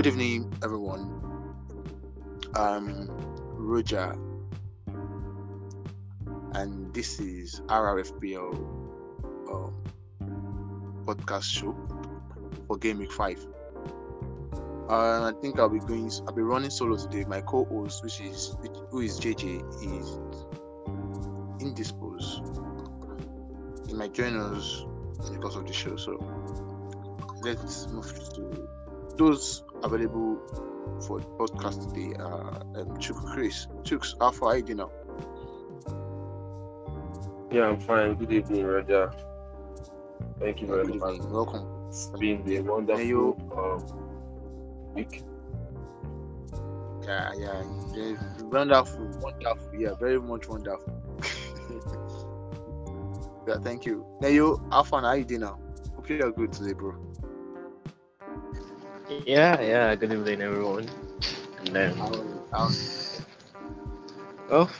good evening, everyone. I'm Roger, and this is RRFPL um, podcast show for Week Five. Uh, I think I'll be going. I'll be running solo today. My co-host, which is which, who is JJ, is indisposed. He might join us because of the show. So let's move to those available for podcast today. Uh, um, Chuk Chris, Chuks, how far are you now? Yeah, I'm fine. Good evening, Roger. Thank you very Good much. evening. Welcome. It's been a wonderful you- um, week. Yeah, yeah, yeah, wonderful, wonderful. Yeah, very much wonderful. yeah, thank you. Now you, how far are you now? Hope you are good today, bro. Yeah, yeah. Good evening, everyone. And then, How, how, oh,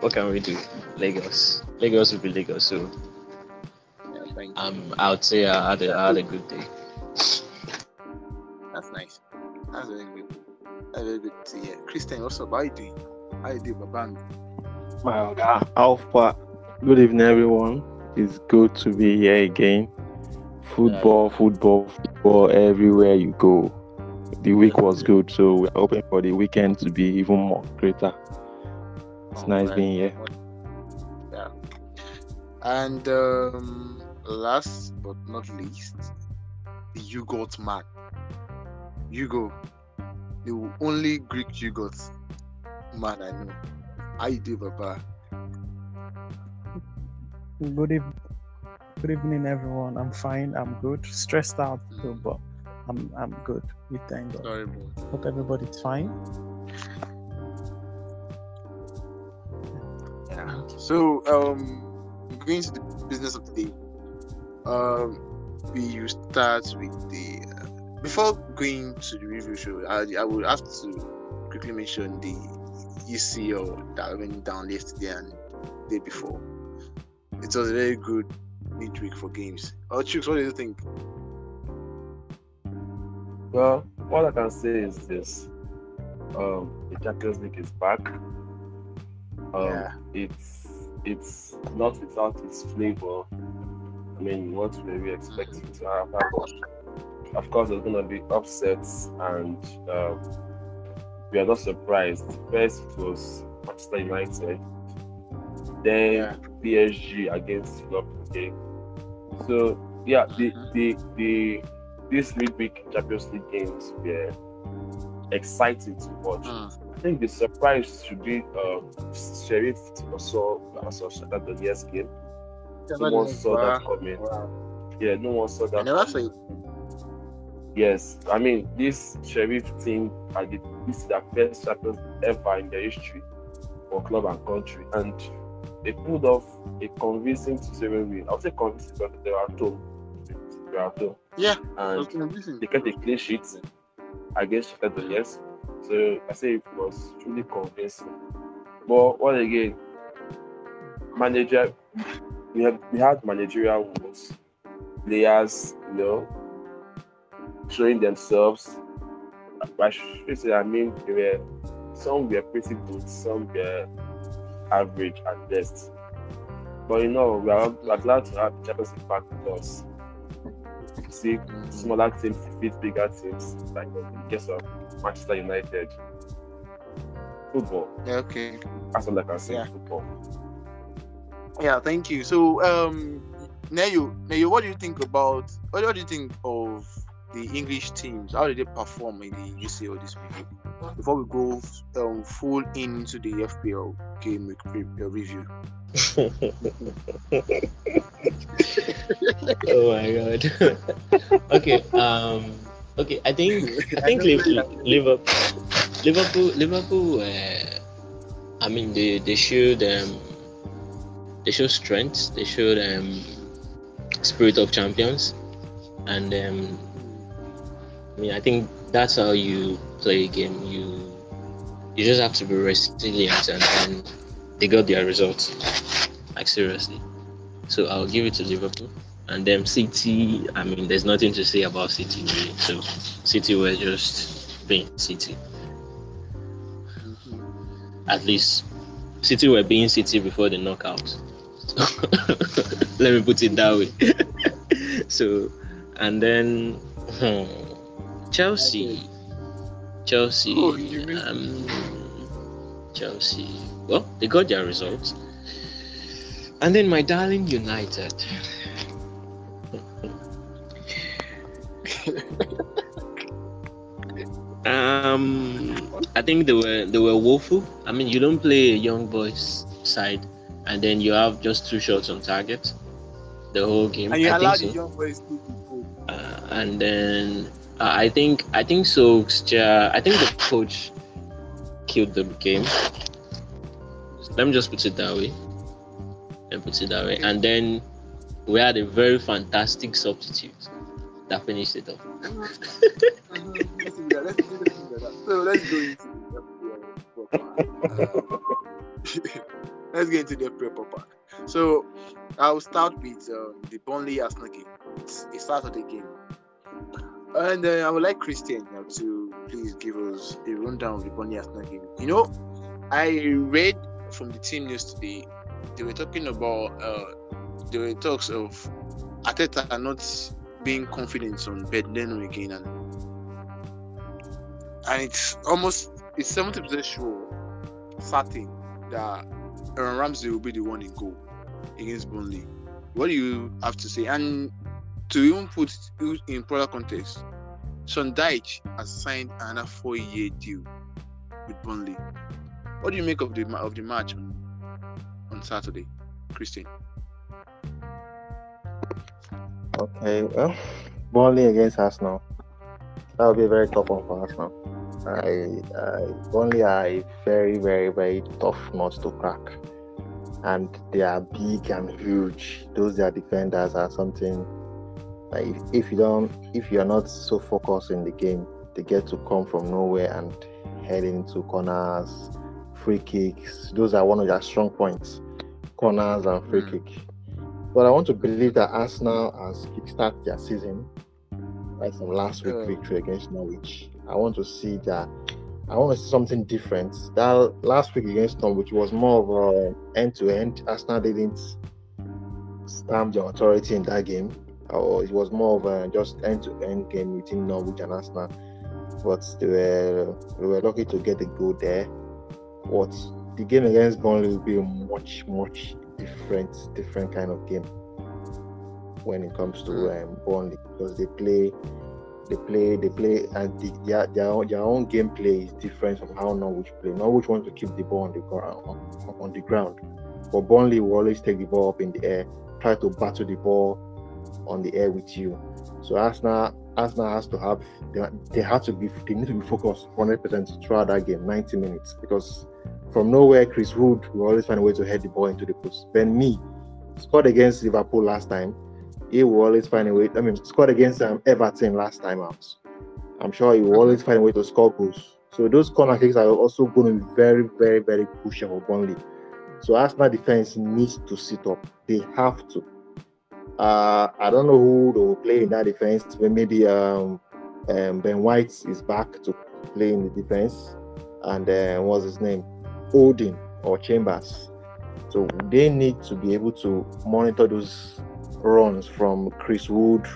what can we do? Lagos, Lagos will be Lagos. So, yeah, thank you. um, I would say I had a, I had a good day. That's nice. That's very good. That's very good to hear. Christian, what's up? How you doing? How you doing, Babang? My Oga Alpha. Good evening, everyone. It's good to be here again. Football, football, football everywhere you go. The week was good, so we're hoping for the weekend to be even more greater. It's nice Alright. being here. Yeah. And um, last but not least, the yogurt man. Hugo, the only Greek yogurt man I know. How you do, Baba? Good evening. Good evening, everyone. I'm fine. I'm good. Stressed out though, but I'm I'm good. We thank God. Sorry, bro. Hope everybody's fine. Yeah. So, um, going to the business of the day. Um, we will start with the. Uh, before going to the review show, I, I would have to quickly mention the ECL that went down yesterday and day before. It was a very good midweek for games. Oh, Chooks, what do you think? Well, all I can say is this: um, the Champions League is back. Um, Yeah. It's it's not without its flavor. I mean, what were we expecting to happen? Of course, there's gonna be upsets, and um, we are not surprised. First, it was Manchester United, then Yeah. PSG against Liverpool. So yeah, the Mhm. the the these midweek Champions League games were exciting to watch. I think the surprise should be um, Sheriff also also Shakhtar Donetsk game. No one saw that coming. Wow. Yeah, no one saw I that. never coming. saw Yes, I mean this Sheriff team the, this is their first Champions ever in their history for club and country, and they pulled off a convincing 2-0 win. I would say convincing because they were at home. They were at home. Yeah, and they kept a clean sheet against Shakhtar Donetsk. So I say it was truly convincing. But what again, manager, we had we had managerial woes, players, you know, showing themselves. I should say, I mean, they were some were pretty good, some were average at best. But you know, we are, we are glad to have Champions League back with us. See smaller teams defeat bigger teams, like in the case of Manchester United. Football. Yeah, okay. That's all I can say. Yeah. Football. Yeah, thank you. So, um, Neyo, Neyo, what do you think about what, what do you think of the English teams? How did they perform in the UCL this week? Before we go um, full into the FPL game uh, review. oh my god. okay. Um. Okay. I think I think Liv- Liverpool, Liverpool, Liverpool. Uh, I mean, they they showed um, they showed strength. They showed um, spirit of champions, and um, I mean, I think that's how you play a game. You you just have to be resilient, and they got their results. Like seriously. So I'll give it to Liverpool. and then City. I mean, there's nothing to say about City. Really. So City were just being City. At least City were being City before the knockouts. Let me put it that way. so, and then hmm, Chelsea. Chelsea. Oh, Um, Chelsea. Well, they got their results. And then my darling United. um, I think they were they were woeful. I mean, you don't play a young boys side, and then you have just two shots on target the whole game. And you I allow think the young boys to. Uh, and then uh, I think I think Solskjaer. I think the coach killed the game. Let me just put it that way. Me put it that way. And then we had a very fantastic substitute that finished it off. So let's go into let's get into the proper part. So I'll start with uh, the Burnley Arsenal game. It's of the game. And uh, I would like Christian to please give us a rundown of the Burnley Arsenal game. You know, I read from the team news today, they were talking about, uh, there were talks of Arteta not being confident on Bernd Leno again, and and it's almost it's seventy percent sure, certain that Aaron Ramsey will be the one in goal against Burnley. What do you have to say? And to even put it in broader context, Sean Dyche has signed another four-year deal with Burnley. What do you make of the of the match on, on Saturday, Christian? Okay, well, Burnley against Arsenal. That would be a very tough one for Arsenal. I, I Burnley are a very, very, very tough nut to crack, and they are big and huge. Those their defenders are something. Like if, if you don't, if you are not so focused in the game, they get to come from nowhere and head into corners, free kicks. Those are one of their strong points, corners and free Mm. kick. But I want to believe that Arsenal has kickstarted their season right from last week victory against Norwich. I want to see that. I want to see something different. That last week against Norwich was more of a end to end. Arsenal didn't stamp the authority in that game, or it was more of a just end to end game between Norwich and Arsenal. But they were they were lucky to get the goal there. But the game against Burnley will be a much much different different kind of game when it comes to um, Burnley because they play they play they play and the, their their own, their own gameplay is different from how Norwich play. Norwich want to keep the ball on the ground on, on the ground, but Burnley will always take the ball up in the air, try to battle the ball on the air with you. So Arsenal Arsenal has to have they, they have to be they need to be focused 100 percent throughout that game, 90 minutes because from nowhere Chris Wood will always find a way to head the ball into the post. Ben Mee scored against Liverpool last time he will always find a way. I mean, scored against um, Everton last time out. I'm sure he will always find a way to score goals. So those corner kicks are also going to be very, very, very crucial for Burnley. So Arsenal defense needs to sit up. They have to. Uh, I don't know who will play in that defense. But maybe um, um, Ben White is back to play in the defense, and uh, what's his name, Holding or Chambers. So they need to be able to monitor those runs from Chris Wood,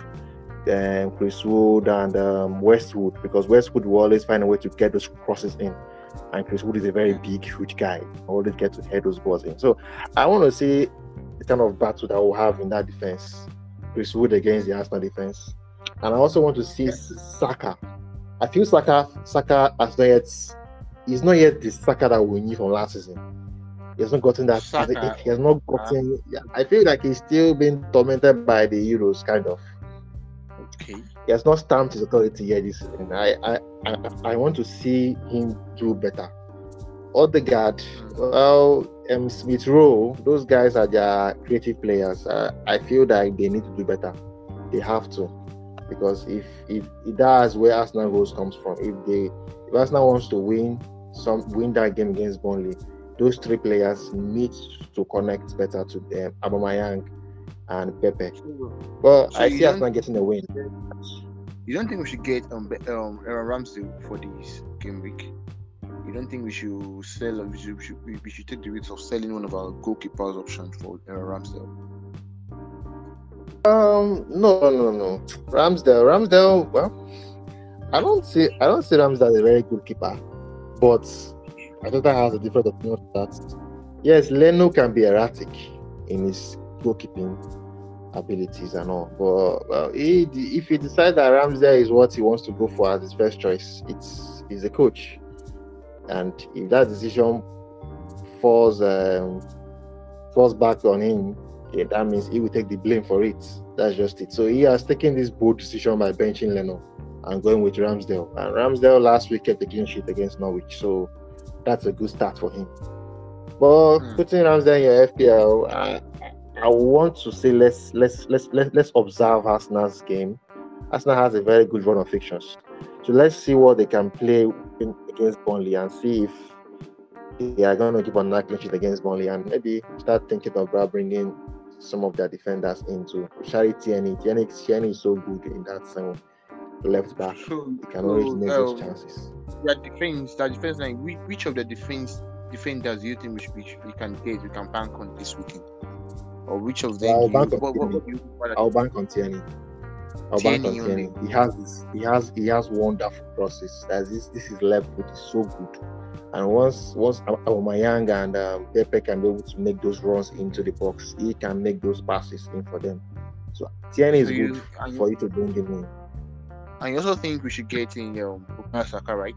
um, Chris Wood and um, Westwood because Westwood will always find a way to get those crosses in, and Chris Wood is a very big, huge guy. Always get to head those balls in. So I want to see the kind of battle that we'll have in that defense, Chris Wood against the Arsenal defense, and I also want to see Saka. I feel Saka, Saka has not yet, he's not yet the Saka that we knew from last season. He has not gotten that. Saka. He has not gotten. Yeah, I feel like he's still being tormented by the Euros, kind of. Okay. He has not stamped his authority yet this season. I, I, I, I want to see him do better. Odegaard, mm. well, um, Smith Rowe, those guys are their creative players. Uh, I feel that they need to do better. They have to, because if if that's where Arsenal goals comes from. If they if Arsenal wants to win some win that game against Burnley, those three players need to connect better to them. Aubameyang, and Pepe. But So I see Arsenal getting a win. you don't think we should get um, um Aaron Ramsdale for this game week? You don't think we should sell? We should, we should, we should take the risk of selling one of our goalkeepers options for Aaron Ramsdale? Um, no, no, no. Ramsdale, Ramsdale. Well, I don't see, I don't see Ramsdale a very good keeper, but I think that has a different opinion that. Yes, Leno can be erratic in his goalkeeping abilities and all, but he, if he decides that Ramsdale is what he wants to go for as his first choice, it's he's a coach, and if that decision falls um, falls back on him, yeah, that means he will take the blame for it. That's just it. So he has taken this bold decision by benching Leno and going with Ramsdale. And Ramsdale last week kept a clean sheet against Norwich, so that's a good start for him. But Hmm. putting Ramsdale in your FPL, I, I want to say let's let's let's let's let's observe Arsenal's game. Arsenal has a very good run of fixtures, so let's see what they can play against Burnley and see if they are going to keep on that clean sheet against Burnley and maybe start thinking about bringing some of their defenders into Shari Tierney. Tierney, Tierney is so good in that same left back. So, He can always so, make those um, chances. Their defense, their defense line. Which, which of the defense defenders do you think we should, we, we can get? We can bank on this weekend, or which of them? I'll do you, bank on what, what what I'll bank on Tierney. I'll bank on Tierney Tierney. only. He has this, he has he has wonderful crosses. That's this this is left foot is so good. And once once Aubameyang and um, Pepe can be able to make those runs into the box, he can make those passes in for them. So Tierney is you- good and you- for you to bring him in. And you also think we should get in um, Bukayo Saka, right?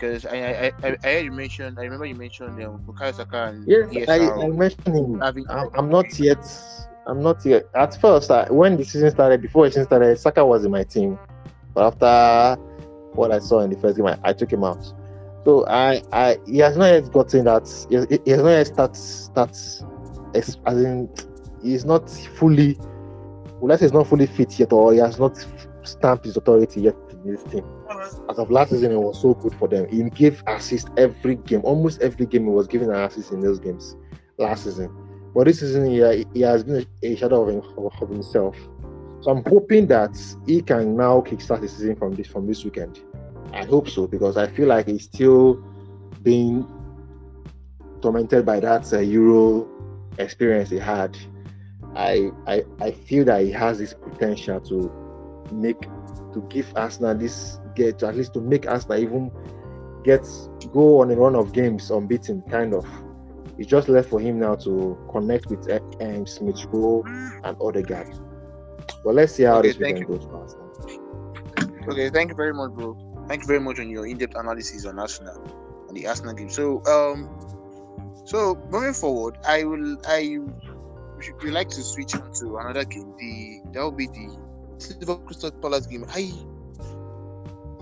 Because I, I, I, I heard you mentioned, I remember you mentioned um, Bukayo Saka and Yes, I, I mentioned him. having I'm, I'm not yet. I'm not yet. At first, I, when the season started, before the season started, Saka was in my team. But after what I saw in the first game, I, I took him out. So I, I, he has not yet gotten that. He, has- he has not yet start, start. As in, he's not fully. Well, let's say he's not fully fit yet, or he has not stamped his authority yet in this team. As of last season, it was so good for them. He gave assist every game, almost every game. He was giving an assist in those games last season. But this season, he, he has been a, shadow of, of himself. So I'm hoping that he can now kickstart the season from this from this weekend. I hope so because I feel like he's still being tormented by that uh, Euro experience he had. I, I I feel that he has this potential to make to give Arsenal this get to at least to make Arsenal even get go on a run of games unbeaten, kind of. It's just left for him now to connect with um, Smith Rowe and Odegaard. But let's see how Okay, this weekend goes for Okay, thank you very much, bro. Thank you very much on your in-depth analysis on Arsenal on the Arsenal game. So, um, so moving forward, I will, I would like to switch on to another game. The that will be the Silver Crystal Palace game. I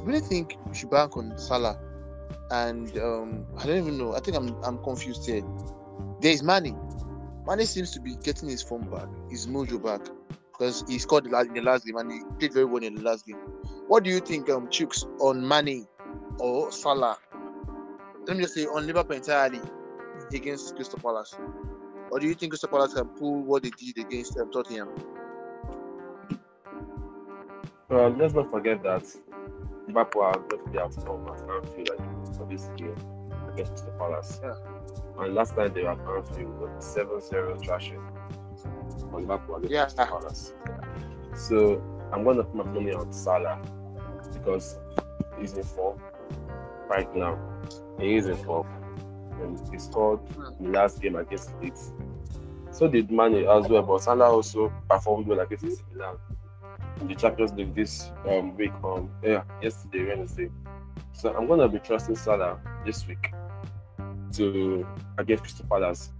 really think we should bank on Salah, and um, I don't even know. I think I'm I'm confused here. There is Mane. Mane seems to be getting his form back, his mojo back, because he scored in the last game and he did very well in the last game. What do you think, um, Chooks, on Mane or Salah? Let me just say on Liverpool entirely against Crystal Palace. Or do you think Crystal Palace can pull what they did against um, Tottenham? Well, let's not forget that Liverpool are going to be out of at Anfield like, for this game against the Palace. Yeah. And last time they were at Anfield, it was 7 0 thrashing for Liverpool against Yeah. Crystal Palace. So I'm going to put my money on Salah because he's in form right now. He is in form. And he scored in the last game against Leeds. So did Mane as well, but Salah also performed well against AC Milan the Champions League this um, week on yeah yesterday Wednesday. So I'm gonna be trusting Salah this week to against Crystal Palace.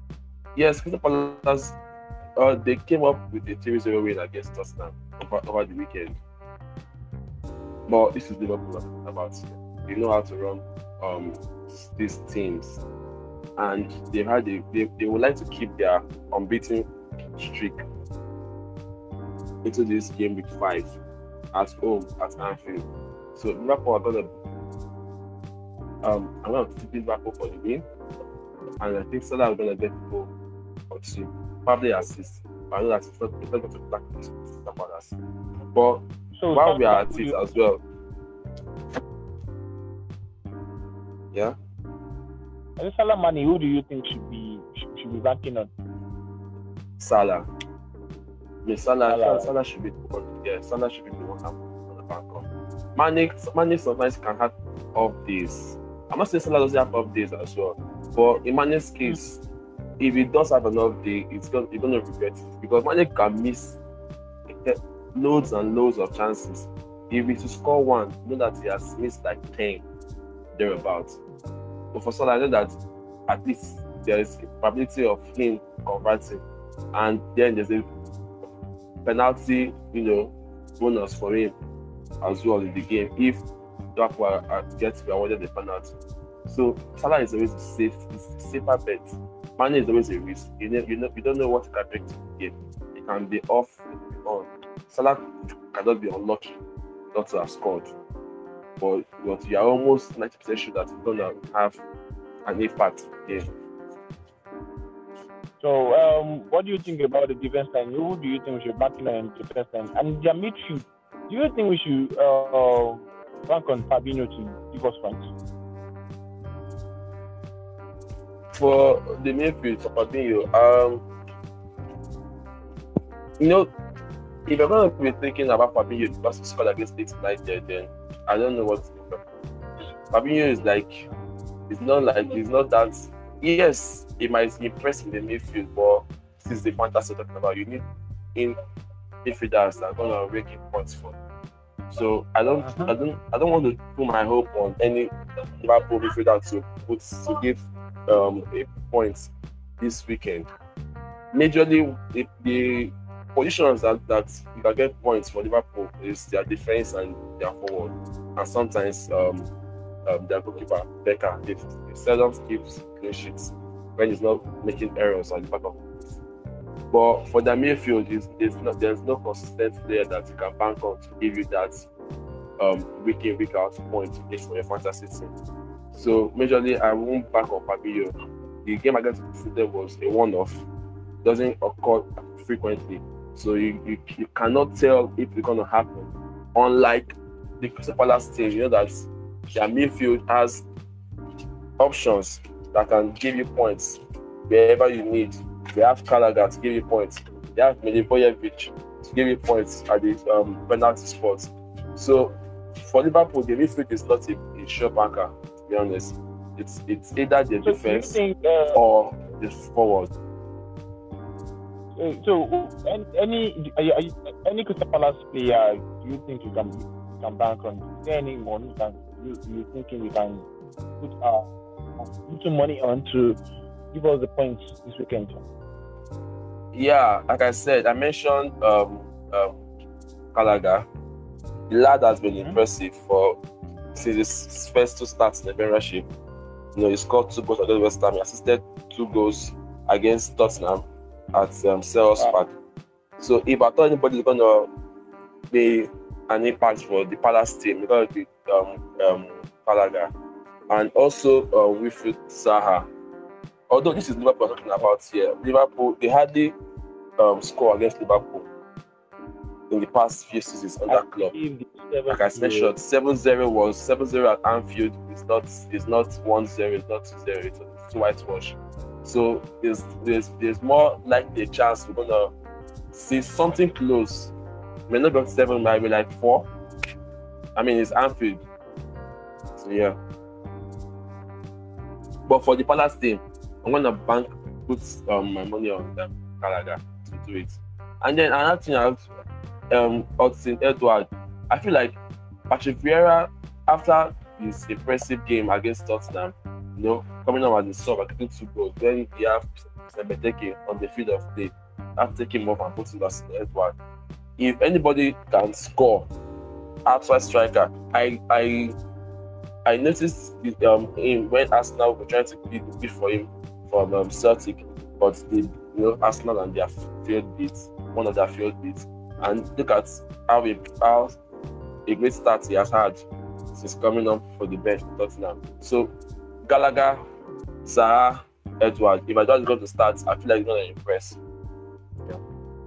Yes, Crystal Palace uh, they came up with a 3-0 win against Tottenham over, over the weekend. But this is Liverpool about. They know how to run um, these teams, and they've had a, they, they would like to keep their unbeaten streak into this game week five at home at Anfield. So Liverpool are gonna um I'm gonna tip Liverpool for the win. And I think Salah is gonna get goal or two, probably assist. I know that it's not, it's not going to black Crystal Palace. But So while we are at it as well, yeah, think Salah Mane, who do you think should be should, should be ranking on? Salah. Mean, Salah, Salah. Salah, should be the one. Yeah, Salah should be the one on the back of. Mane, Mane sometimes can have off days. I'm not saying Salah doesn't have off days as well, but in Mane's case, if he does have an off day, it's going you're gonna regret it because Mane can miss loads and loads of chances. If he to score one, you know that he has missed like ten thereabouts. But for Salah, I know that at least there is a probability of him converting, and then there's a penalty, you know, bonus for him as well in the game if Liverpool gets awarded the penalty. So Salah is always a safe, a safer bet. Mane is always a risk. You know, you know, you don't know what can bring to the game. It can be off, on. Salah cannot be unlucky not to have scored, but but you are almost ninety percent sure that he's gonna have an impact. Yeah. So, um, what do you think about the defense line? Who do you think we should back in on the defense line? And their midfield, do you think we should uh, rank on Fabinho to give us points? for the midfield for Fabinho, um, you know, if you're going to be thinking about Fabinho because he scored against Leeds United, then I don't know what to think. Fabinho is like, it's not like, it's not that, yes, it might impress in the midfield, but this is the fantasy we're talking about. You need in midfielders that are going to rake in points for. So I don't, I don't, I don't want to put my hope on any Liverpool midfielder to put to give um, a point this weekend. Majorly, the, the positions that, that you can get points for Liverpool is their defense and their forward, and sometimes um, um, their goalkeeper Becker. They, they seldom keeps clean sheets when he's not making errors at the back of. But for the midfield, it's, not, there's no consistency there that you can bank on to give you that um, week in, week out point to for your fantasy team. So majorly, I won't back on Fabinho. The game against City was a one-off. Doesn't occur frequently, so you, you, you cannot tell if it's gonna happen. Unlike the Crystal Palace team, you know that their midfield has options that can give you points wherever you need. They have Gallagher to give you points. They have Milivojevic to give you points at the um, penalty spot. So for Liverpool, the midfield is not a, a sure banker to be honest. It's it's either the So, defense think, uh, or the forward. uh, so an- any you, any Crystal Palace player do you think you can you can bank on? Is there any money you can you you thinking we can put uh put some money on to give us the points this weekend? Yeah, like I said, I mentioned um um Gallagher. The lad has been Mhm. impressive for since his first two starts in the Premiership. You know, he scored two goals against West Ham. He assisted two goals against Tottenham at um, Selhurst Wow. Park. So if I thought anybody is gonna be an impact for the Palace team, it's gonna be um, um, Gallagher and also uh, Wilfried Zaha. Although this is Liverpool we're talking about here, Liverpool they hardly um, score against Liverpool in the past few seasons under club. Seven- Like I mentioned, 7-0 was 7-0 at Anfield. It's not it's not 1-0, it's not 2-0, it's, it's whitewash. So there's there's there's more likely a chance we're gonna see something close. May not be seven, might be like four. I mean it's Anfield. So yeah. But for the Palace team, I'm gonna bank put um, my money on them, Gallagher to do it. And then another thing have um Odsonne Edouard. I feel like Patrick Vieira, after his impressive game against Tottenham, you know, coming out as a sub and getting two goals, then he have Sembeteke on the field of play. To take him off and put him as the Edouard. If anybody can score outside striker, I I I noticed um him when Arsenal were trying to bid, for him from um, Celtic, but the you know Arsenal and their field beats, one of their field beats, and look at how he how a great start he has had since coming up for the bench for Tottenham. So Gallagher, Zaha, Edouard. If I just go to start, I feel like he's gonna impress.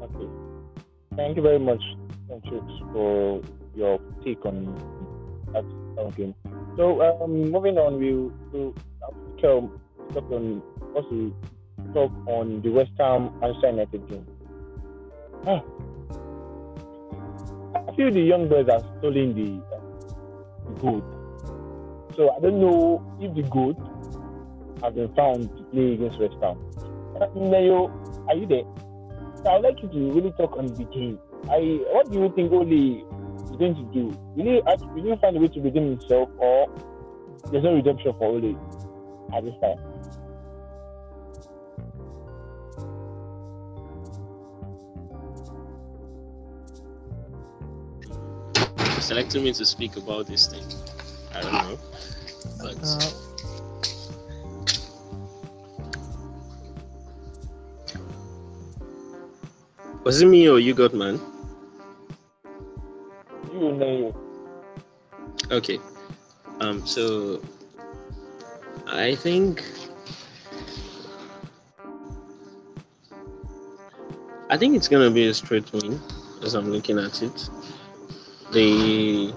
Okay. Thank you very much, Chooks, for your take on that game. So, um, moving on, we'll, talk on also talk on the West Ham Manchester United game. Ah. I feel the young boys are stealing the, uh, the. So I don't know if the goal has been found to play against West Ham. Uh, Nayo, are you there? So I'd like you to really talk on the game. I what do you think Ole is going to do? Will he act- will he find a way to redeem himself or there's no redemption for Ole at this time? Selecting me to speak about this thing. I don't know. But Uh, was it me or you got man? Okay. Um. So I think I think it's gonna be a straight win as I'm looking at it. The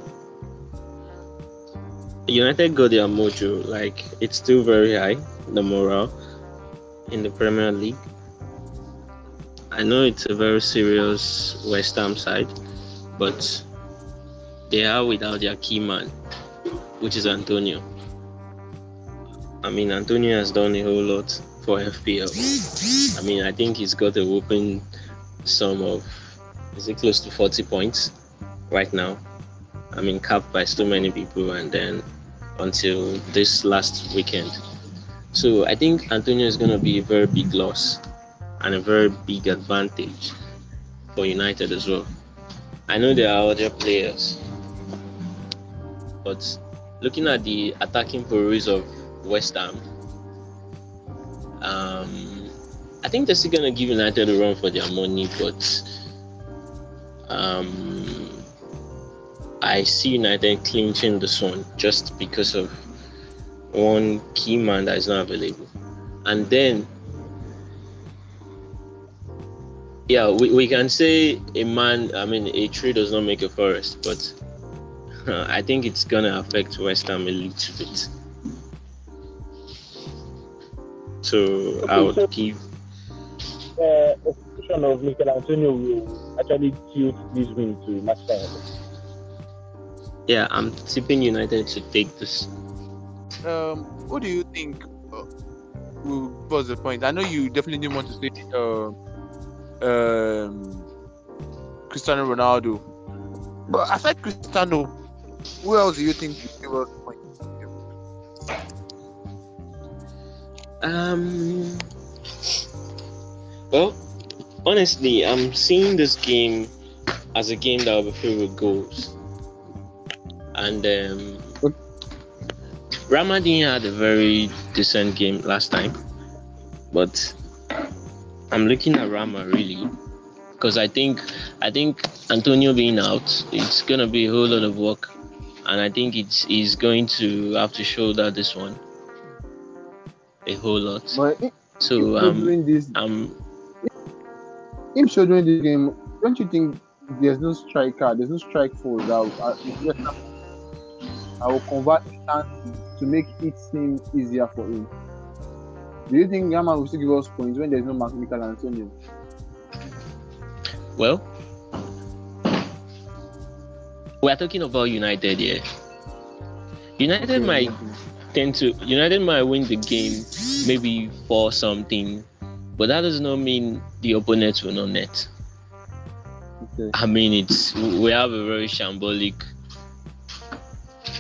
United got their mojo. Like it's still very high, the morale in the Premier League. I know it's a very serious West Ham side, but they are without their key man, which is Antonio. I mean, Antonio has done a whole lot for FPL. I mean, I think he's got a whooping sum of, is it close to 40 points right now? I mean, capped by so many people, and then until this last weekend. So I think Antonio is going to be a very big loss and a very big advantage for United as well. I know there are other players, but looking at the attacking prowess of West Ham, um, I think they're still gonna give United a run for their money, but um, I see United clinching this one just because of one key man that is not available, and then yeah, we, we can say a man, I mean, a tree does not make a forest, but uh, I think it's gonna affect West Ham a little bit. So I would so- give Uh, execution of Michael Antonio will actually tilt this win to Manchester United. yeah, I'm tipping United to take this. Um, what do you think? Uh, will- was the point? I know you definitely didn't want to say um, um, Cristiano Ronaldo, but aside Cristiano, who else do you think you will give us points? Um. Well, honestly, I'm seeing this game as a game that will be filled with goals, and um, Ramadine had a very decent game last time, but I'm looking at Rama really because I think I think Antonio being out, it's gonna be a whole lot of work, and I think it's he's going to have to shoulder this one a whole lot. But So um, during this, um, so during this game, don't you think there's no striker, there's no strike force that uh, Ham- I will convert to make it seem easier for him. Do you think Yama will still give us points when there's no Mark Michael Antonio? well, we are talking about United here. United might tend to United might win the game maybe for something, but that does not mean the opponents will not net. Okay. I mean, it's we have a very shambolic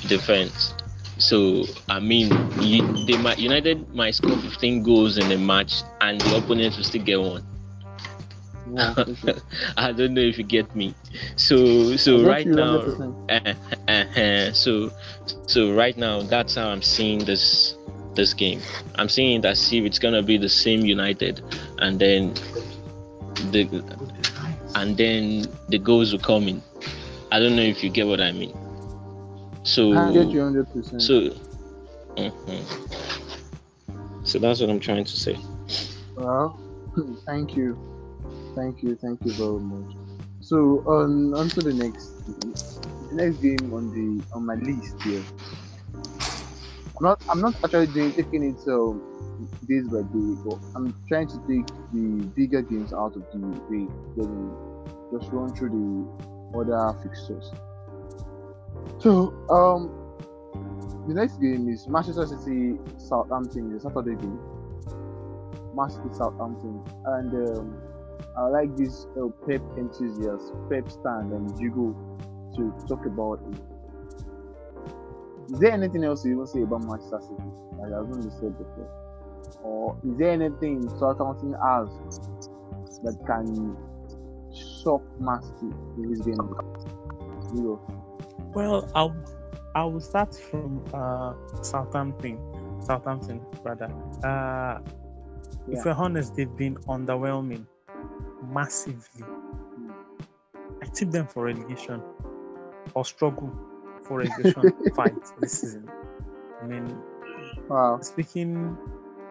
defense. So I mean, you, they might United might score 15 goals in a match, and the opponents will still get one. Yeah, okay. I don't know if you get me. So so right now, uh, uh, so so right now that's how I'm seeing this this game. I'm seeing it as if it's gonna be the same United, and then the and then the goals will come in. I don't know if you get what I mean. So I get you 100%. so mhm. so that's what I'm trying to say. Well, thank you. Thank you, thank you very much. So on on to the next the next game on the on my list here. I'm not I'm not actually doing taking it um, days by day, but I'm trying to take the bigger games out of the way, then just run through the other fixtures. So um the next game is Manchester City Southampton, the Saturday game. Manchester Southampton. And um, I like this uh, Pep enthusiast, Pep stand and Jigo to talk about it. Is there anything else you want to say about Manchester City? Like I was said before. Or is there anything Southampton has that can shock Man City in this game? Jigo. Well, I'll I will start from uh, Southampton. Southampton, rather. Uh, If we're honest, they've been underwhelming massively. I tip them for relegation or struggle for relegation fight this season. I mean, Wow. speaking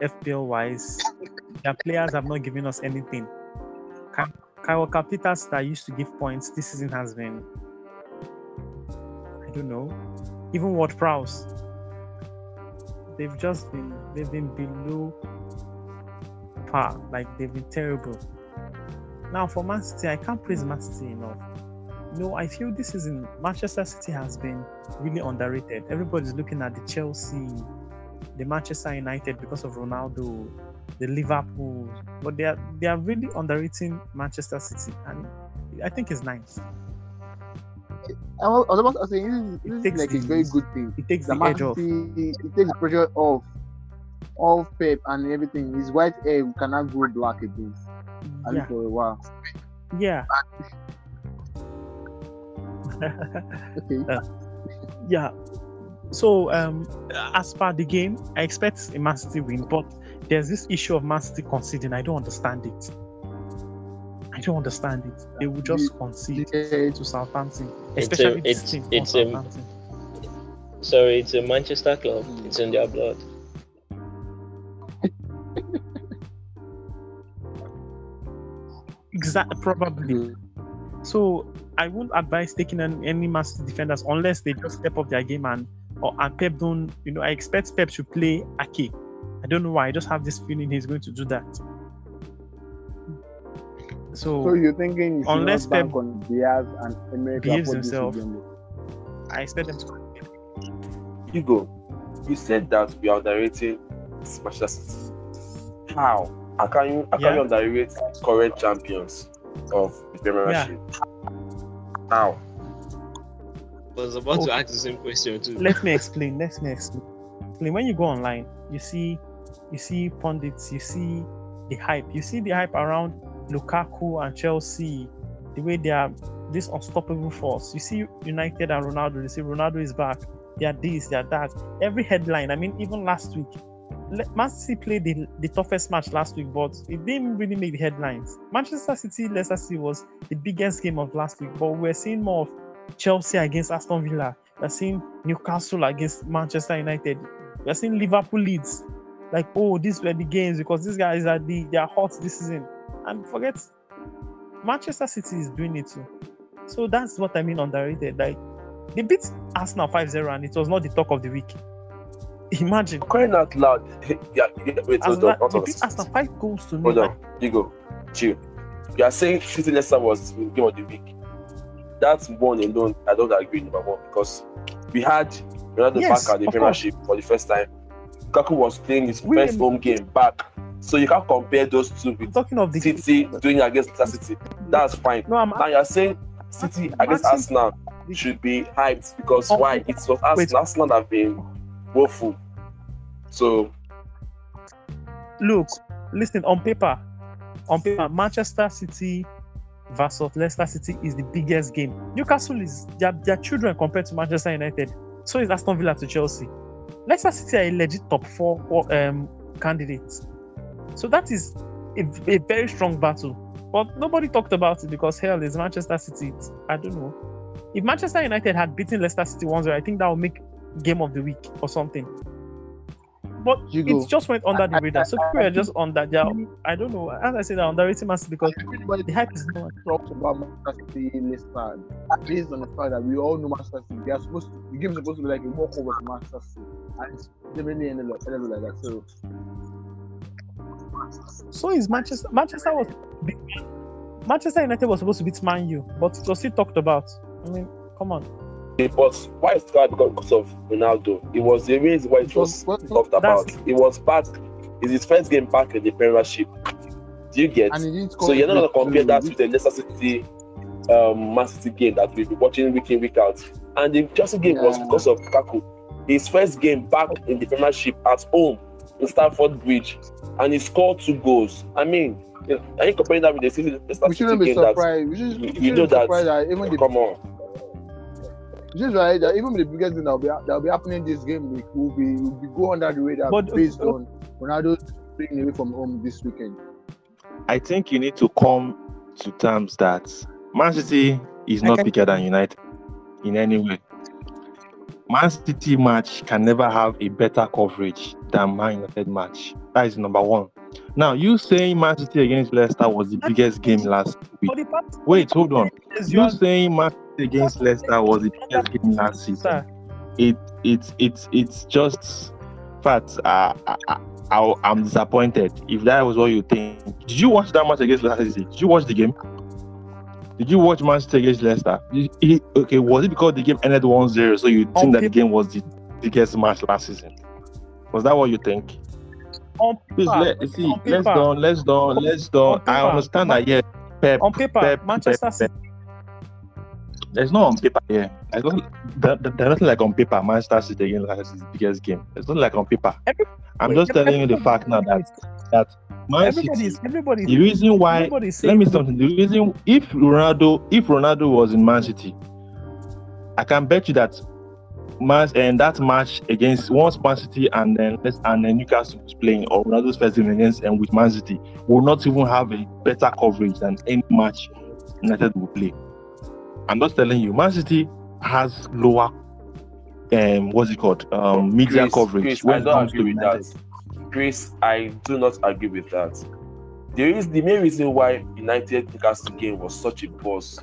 FPL wise, their players have not given us anything. Kyle Capitas that used to give points this season has been, I don't know, even Ward Prowse. They've just been they've been below par, like they've been terrible. Now for Man City, I can't praise Man City enough. No, I feel this season Manchester City has been really underrated. Everybody's looking at the Chelsea, the Manchester United because of Ronaldo, the Liverpool, but they are they are really underrating Manchester City, and I think it's nice. I was about to say is, this is takes like a very good thing. It takes The the edge off. It takes the pressure off, off Pep and everything. His white hair cannot grow black again. At Yeah, for a while. yeah, Okay. yeah. So um, as per the game, I expect a Man City win, but there's this issue of Man City conceding. I don't understand it. I don't understand it. They will just concede Yeah, to Southampton, It's a- especially this it's- team it's a- Southampton. Sorry, it's a Manchester club. It's in their blood. Exactly, probably. So I won't advise taking an, any Man City defenders unless they just step up their game and or and Pep don't. You know, I expect Pep to play Ake. I don't know why. I just have this feeling he's going to do that. So, So you're thinking you should Unless not bank Pep on Dias and America behaves himself. weekend? I expect them to. Hugo, you said that we are underrating Manchester City. How? How can you how can Yeah. you current champions of the Premiership? How? I was about to oh. ask the same question too. Let me explain. Let me explain. Explain. When you go online, you see, you see pundits, you see the hype, you see the hype around Lukaku and Chelsea, the way they are this unstoppable force. You see United and Ronaldo. You see Ronaldo is back. They are this, they are that. Every headline. I mean, even last week, Le- Man City played the, the toughest match last week, but it didn't really make the headlines. Manchester City, Leicester City was the biggest game of last week, but we're seeing more of Chelsea against Aston Villa. We're seeing Newcastle against Manchester United. We're seeing Liverpool Leeds. Like, oh, these were the games because these guys are the they are hot this season. And forget Manchester City is doing it too. So that's what I mean underrated. Like they beat Arsenal 5-0 and it was not the talk of the week. Imagine. Crying out loud. yeah, yeah, wait, hold on, hold on. Arsenal five goals to Hold nil. on, Hugo, chill. You are saying City Leicester was the game of the week. That's one alone. I don't agree, number one, because we had Ronaldo Yes, back at the Premiership for the first time. Lukaku was playing his We- first home game back, so you can't compare those two I'm with talking of the City doing against Leicester City. That's fine. No, I'm Now you're saying City against asking- Arsenal should be hyped because Oh, why? It's was Arsenal, Arsenal have been woeful. So look, listen, on paper, on paper, Manchester City versus Leicester City is the biggest game. Newcastle is their, their children compared to Manchester United. So is Aston Villa to Chelsea. Leicester City are a legit top four um, candidates. So that is a, a very strong battle. But nobody talked about it because hell is Manchester City. I don't know. If Manchester United had beaten Leicester City 1 0, I think that would make game of the week or something. But Jigo, it just went under the radar. So people are just under their. I don't know. As I said, they're underrating Man City because everybody the hype is not. talks about Manchester City based on the fact that we all know Manchester City. They are supposed to, the game is supposed to be like a walkover to Manchester City, and it's definitely ended up, ended up like that. So So is Manchester. Manchester was. Manchester United was supposed to beat Man U, but it was still talked about. I mean, come on. It was why it's scored because of Ronaldo. It was the reason why it was But- but- talked about. It was back. It's his first game back in the Premiership. Do you get? and he didn't score So you're not gonna compare that we- with the Leicester City, um, Man City game that we've been watching week in week out. And the Chelsea game was because of Lukaku. His first game back in the Premiership at home in Stamford Bridge, and he scored two goals. I mean, you know, are you comparing that with the City Leicester we shouldn't be game that? surprised. We, should, we you shouldn't know be that- surprised that even the Come on. We should be that even the biggest thing that will be that will be happening this game week will be will be go under the radar But- uh, based on Ronaldo being away from home this weekend. I think you need to come to terms that Man City is not can- bigger than United in any way. Man City match can never have a better coverage than Man United match. That is number one. Now, you saying Man City against Leicester was the biggest game last week. For the past Wait, hold on. years, you You saying Man City against Leicester was the biggest game last season? It it it it's just fact uh, I, I, i'm disappointed. If that was what you think did you watch that match against leicester did you watch the game? Did you watch Manchester against leicester? It- okay was it because the game ended 1-0 so you think that the game was the biggest match last season? Was that what you think? On please paper, let see on let's paper- let's let's i understand that yeah. Pep, on paper, Pep, Manchester Pep, City. There's no on paper here. There's, no, there, there- there's nothing like on paper. Manchester City against Leicester City's biggest game. There's nothing like on paper. Every- I'm just telling you the fact now that that Man everybody City. is everybody. The reason why let me something. The reason if Ronaldo if Ronaldo was in Man City, I can bet you that Man and that match against once Man City and then let's and then Newcastle was playing or Ronaldo's first game against and with Man City will not even have a better coverage than any match United will play. I'm just telling you, Man City has lower um what's it called? Um media Chris, coverage Chris, when I it don't comes to agree with United. that. Chris, I do not agree with that. There is the main reason why United Newcastle game was such a buzz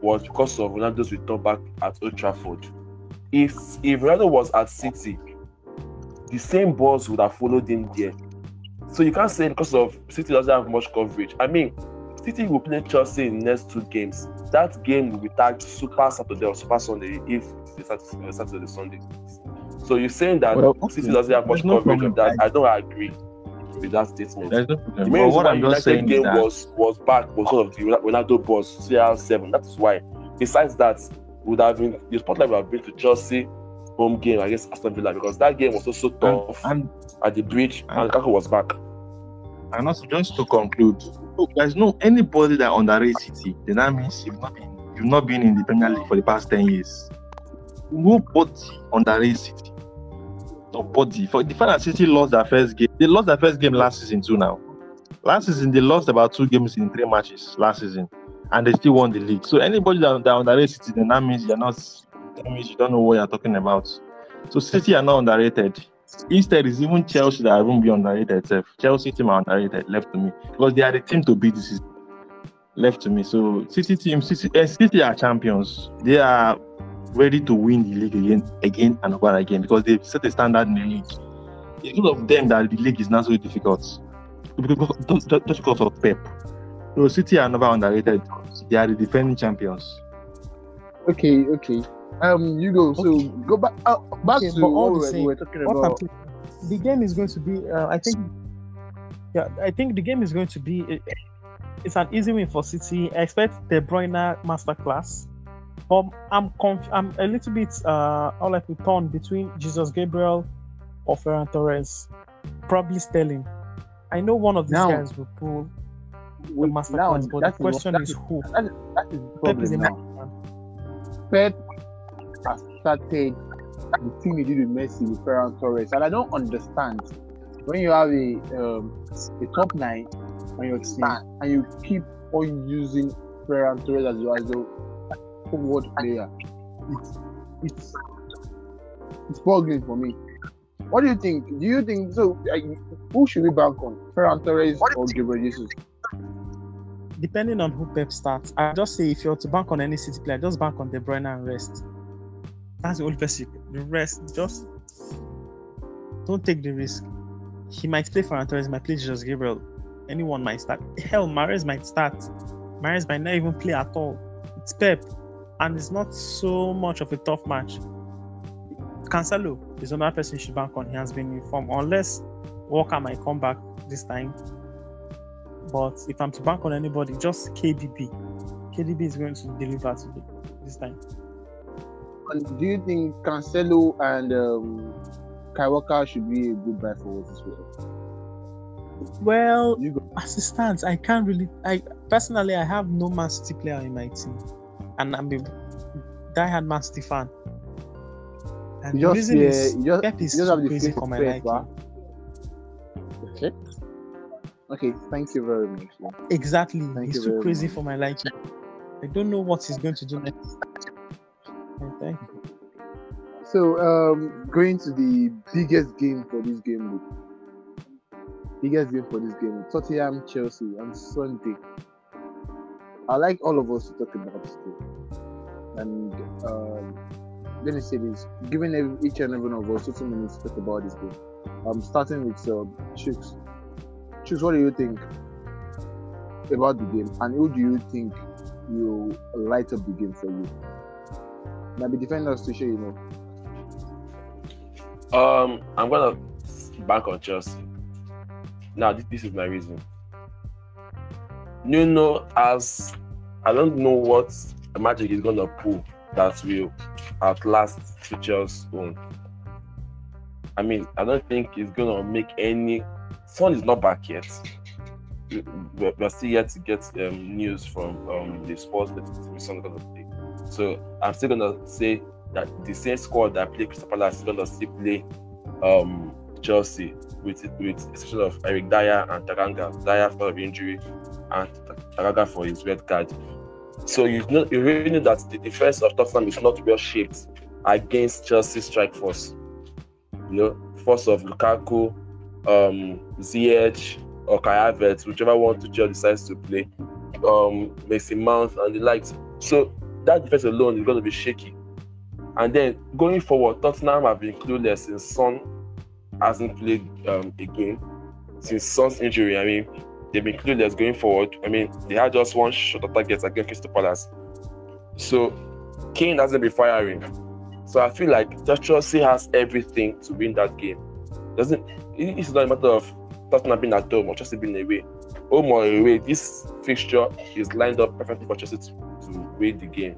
was because of Ronaldo's return back at Old Trafford. If if Ronaldo was at City, the same buzz would have followed him there. So you can't say because of City doesn't have much coverage. I mean, City will play Chelsea in next two games. That game will be tagged Super Saturday or Super Sunday if it's Saturday, Sunday. So you're saying that Well, City doesn't have much no coverage of that. I don't agree with that statement. There's no The main reason what I'm United saying game that was was back because of the Ronaldo boss CR7. That is why. Besides that, would have been the spotlight would have been to Chelsea home game against Aston Villa because that game was also tough and at the bridge and and- Lukaku was back. And also, just to conclude, look, there's no anybody that underrates City. Then that means you've not been you've not been in the Premier League for the past ten years. Nobody underrates City. Nobody. For the fact that City lost their first game, they lost their first game last season too. Now, last season they lost about two games in three matches last season, and they still won the league. So anybody that, that underrates City, then that means you're not. That means you don't know what you're talking about. So City are not underrated. Instead, it's even Chelsea that I won't be underrated itself. Chelsea team are underrated, left to me. Because they are the team to beat this season. Left to me. So City team, City, eh, City are champions. They are ready to win the league again, again and over again because they've set a standard in the league. It's because of them that the league is not so difficult. Just because of Pep. So City are never underrated. They are the defending champions. Okay, okay. Um, you go. So Okay. go back. Uh, back Okay, to all what the we, same, were talking What about. the game is going to be. Uh, I think. Yeah, I think the game is going to be. it- it's an easy win for City. I expect De Bruyne masterclass. But I'm conf- I'm a little bit uh all like torn between Jesus Gabriel or Ferran Torres. Probably Sterling. I know one of these Now, guys will pull the We- now, masterclass, but the that is what- question is is- who. That is, that is the Pep is a now. man. Pep has started the thing he did with Messi with Ferran Torres, and I don't understand when you have a um, a top nine on your team and you keep on using Ferran Torres as your as your forward player. It's it's it's boggling for me. What do you think? Do you think so? Who should we bank on? Ferran Torres or Gabriel Jesus? Depending on who Pep starts, I just say if you're to bank on any City player, just bank on De Bruyne and rest. That's the only person. The rest, just don't take the risk. He might play for Torres, might play Jesus Gabriel. Anyone might start. Hell, Mahrez might start. Mahrez might not even play at all. It's Pep, and it's not so much of a tough match. Cancelo is another person you should bank on. He has been informed, unless Walker might come back this time. But if I'm to bank on anybody, just KDB. KDB is going to deliver today this time. And do you think Cancelo and um, Kyle Walker should be a good buy for us as well? Well, You go. as it stands, I can't really. I personally, I have no Man City player in my team, and I'm a diehard Man City fan. And You the reason yeah, is just, Pep is just have too crazy for my liking. Okay. Okay. Thank you very much. Exactly, Thank he's too crazy much. for my liking. I don't know what he's going to do next. Thank you. So, um, going to the biggest game for this game week. Biggest game for this game. Tottenham Chelsea on Sunday. I like all of us to talk about this game. And um, let me say this: giving each and every one of us two minutes to talk about this game. I'm starting with um, Chooks. Chooks, what do you think about the game, and who do you think will light up the game for you? Maybe defenders to show you know. Um, I'm gonna bank on Chelsea. Now, this, this is my reason. Nuno has, I don't know what magic is gonna pull that will at outlast Tuchel's own. I mean, I don't think he's gonna make any. Son is not back yet. We- We're, we're still yet to get um, news from um, the sports that son gonna. So I'm still gonna say that the same squad that played Crystal Palace is gonna still play um, Chelsea with with exception of Eric Dier and Tanganga. Dier for injury and Tanganga for his red card. So you know you really know that the defense of Tottenham is not well shaped against Chelsea's strike force. You know, force of Lukaku, um, Ziyech, or Kai Havertz, whichever one Tuchel decides to play, um, Mason Mount and the likes. So that defense alone is going to be shaky. And then going forward, Tottenham have been clueless since Son hasn't played um, again. Since Son's injury, I mean, they've been clueless going forward. I mean, they had just one shot on target against Crystal Palace. So Kane hasn't been firing. So I feel like Chelsea has everything to win that game. Doesn't it's not a matter of Tottenham being at home or Chelsea being away. Home or away, this fixture is lined up perfectly for Chelsea to win the game.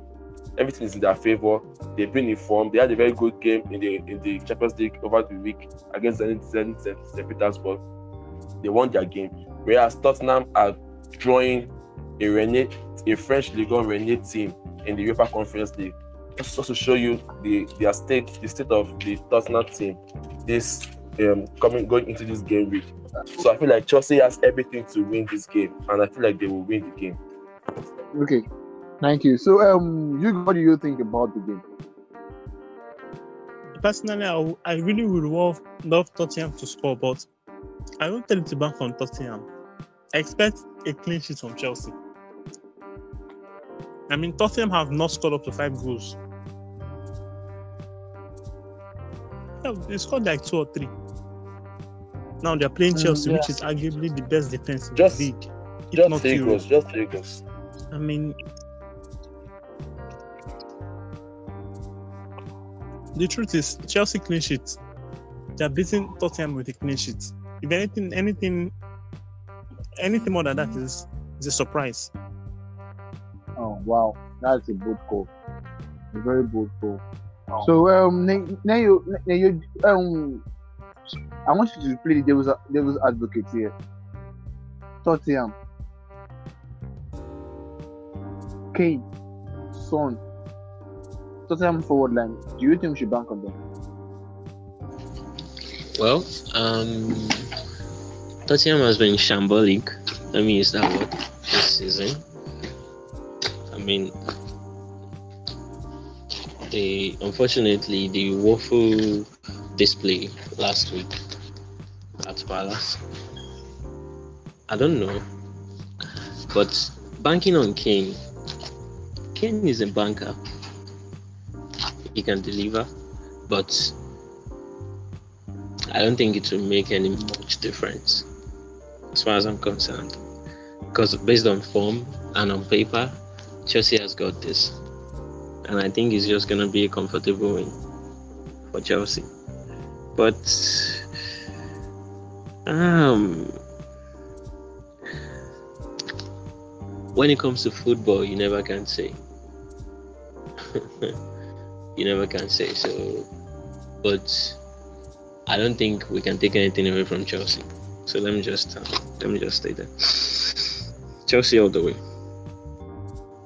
Everything is in their favor. They've been informed. They had a very good game in the in the Champions League over the week against Zenit Zenit St. Petersburg. They won their game. Whereas Tottenham are drawing a Rennes, a French Ligue 1 Rennes team in the Europa Conference League. Just to show you the their state, the state of the Tottenham team. This um coming going into this game week. So I feel like Chelsea has everything to win this game, and I feel like they will win the game. Okay, thank you. So, um, you what do you think about the game? Personally, I really would love, love Tottenham to score, but I won't tell you to bank on Tottenham. I expect a clean sheet from Chelsea. I mean, Tottenham have not scored up to five goals. Yeah, they scored like two or three. Now they're playing Mm, Chelsea, yeah. which is arguably the best defense in Just- the league. Just three goals, just three goals. I mean, the truth is, Chelsea clean sheet. They're beating Tottenham with a clean sheet. If anything, anything, anything more than that is is a surprise. Oh wow, that's a bold call. A very bold call. So um, now now you now you um, I want you to play the devil's devil's advocate here. Tottenham, Kane, Son, Tottenham forward line. Do you think we should bank on them? Well, um, Tottenham has been shambolic. Let me use that word this season. I mean, they unfortunately the woeful display last week at Palace. I don't know, but banking on Kane, Kane is a banker. He can deliver, but I don't think it will make any much difference as far as I'm concerned. Because based on form and on paper, Chelsea has got this. And I think it's just gonna be a comfortable win for Chelsea. But um when it comes to football you never can say. you never can say so but I don't think we can take anything away from Chelsea. So let me just uh, let me just stay there. Chelsea all the way.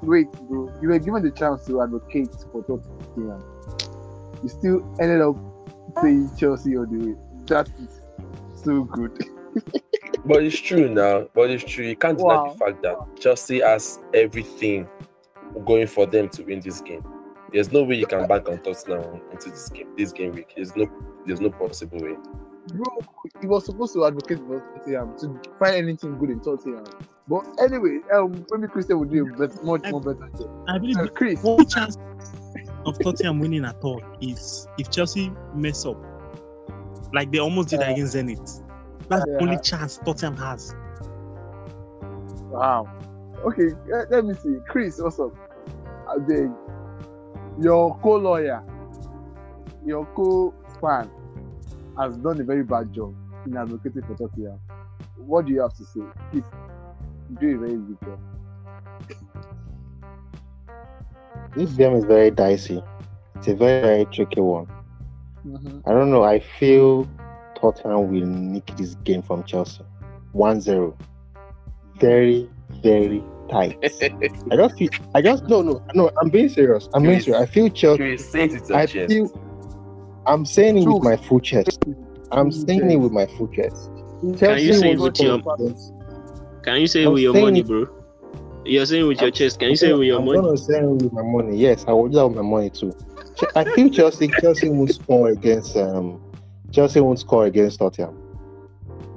Wait, bro. You were given the chance to advocate for Tottenham. You still ended up saying Chelsea all the way. That is so good. But it's true now. But it's true. You can't deny Wow. the fact that Chelsea has everything going for them to win this game. There's no way you can bank on Tottenham into this game. This game week. There's no. There's no possible way. Bro, he was supposed to advocate for Tottenham to find anything good in Tottenham. But anyway, um, maybe Christian would do a bet- much more better job. I believe Uh, do. Chris, Only chance of Tottenham winning at all is if Chelsea mess up, like they almost did Yeah. against Zenit. That's the only chance Tottenham has. wow. Okay, uh, let me see. Chris, what's up? I beg. Your co-lawyer, your co-fan, has done a very bad job in advocating for Tottenham. What do you have to say? Please do a very good job. This game is very dicey. It's a very, very tricky one. Mhm. I don't know. I feel Tottenham will nick this game from Chelsea. 1 0. Very, very tight. I just feel, I just, no, no, no, I'm being serious. I'm being serious. I feel Chelsea. Chris, say it with your I chest. feel, I'm saying it with my full chest. I'm saying it with my full chest. Can you say it with your score Can you say I'm with your money, it- bro? You're saying with your chest. Can you say with your I'm money? gonna say with my money. Yes, I will do that with my money too. I feel Chelsea Chelsea won't score against um Chelsea won't score against Tottenham.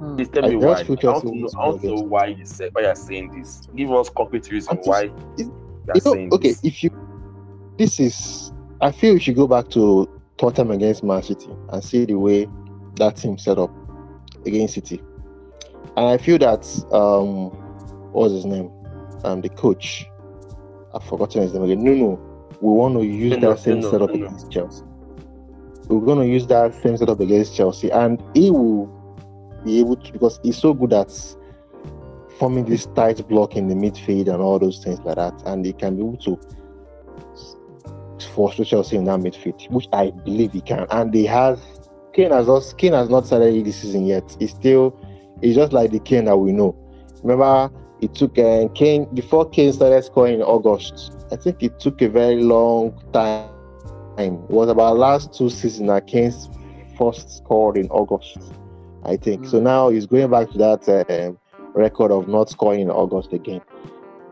Hmm. Please tell I me just why. feel I want to know, wins I want to know against- why you said why you're saying this. Give us concrete reason just- why it- you're You saying know, okay, this. if you this is I feel we should go back to Tottenham against Man City and see the way that team set up against City. And I feel that um what's his name? Um the coach. I've forgotten his name again. No, no. We want to use Nuno, that same Nuno, setup Nuno. against Chelsea. We're gonna use that same setup against Chelsea, and he will be able to because he's so good at forming this tight block in the midfield and all those things like that, and he can be able to force Chelsea in that midfield, which I believe he can. And they have Kane has not Kane has not started this season yet. He's still it's just like the Kane that we know. Remember, it took uh, Kane before Kane started scoring in August. I think it took a very long time. It was about last two seasons that Kane first scored in August. I think so. Now he's going back to that uh, record of not scoring in August again.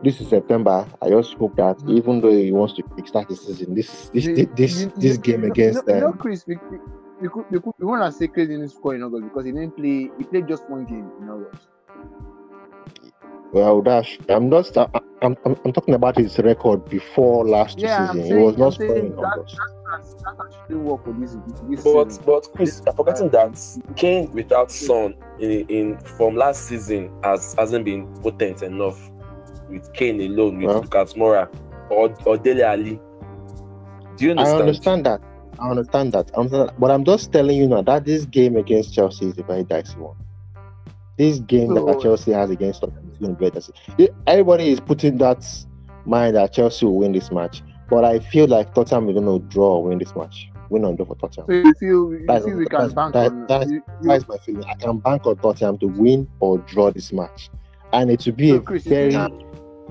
This is September. I just hope that Mm. even though he wants to kickstart the season, this this You- this you- this you- game against you know them. Chris, we, we, we could we could we want to say Chris didn't score in August because he didn't play. He played just one game in August. Well, Dash, I'm not. I'm, I'm, I'm talking about his record before last Yeah, season. He was not I'm scoring saying in that, August. that's, that's, that actually work for this this But season. but Chris, I'm forgetting that Kane without Son in, in from last season has hasn't been potent enough with Kane alone with Well. Lucas Moura or or Dele Alli. Do you I understand? understand that. I understand that. I understand that. But I'm just telling you now that this game against Chelsea is a very dicey one. This game So- that Chelsea has against Tottenham is going to be very dicey. Everybody is putting that mind that Chelsea will win this match, but I feel like Tottenham is going to draw or win this match. Win or draw for Tottenham. So you feel you That's- feel we can that's- bank that- on that's- you, you, That's my feeling. I can bank on Tottenham to win or draw this match, and it will be So, a Chris, you very,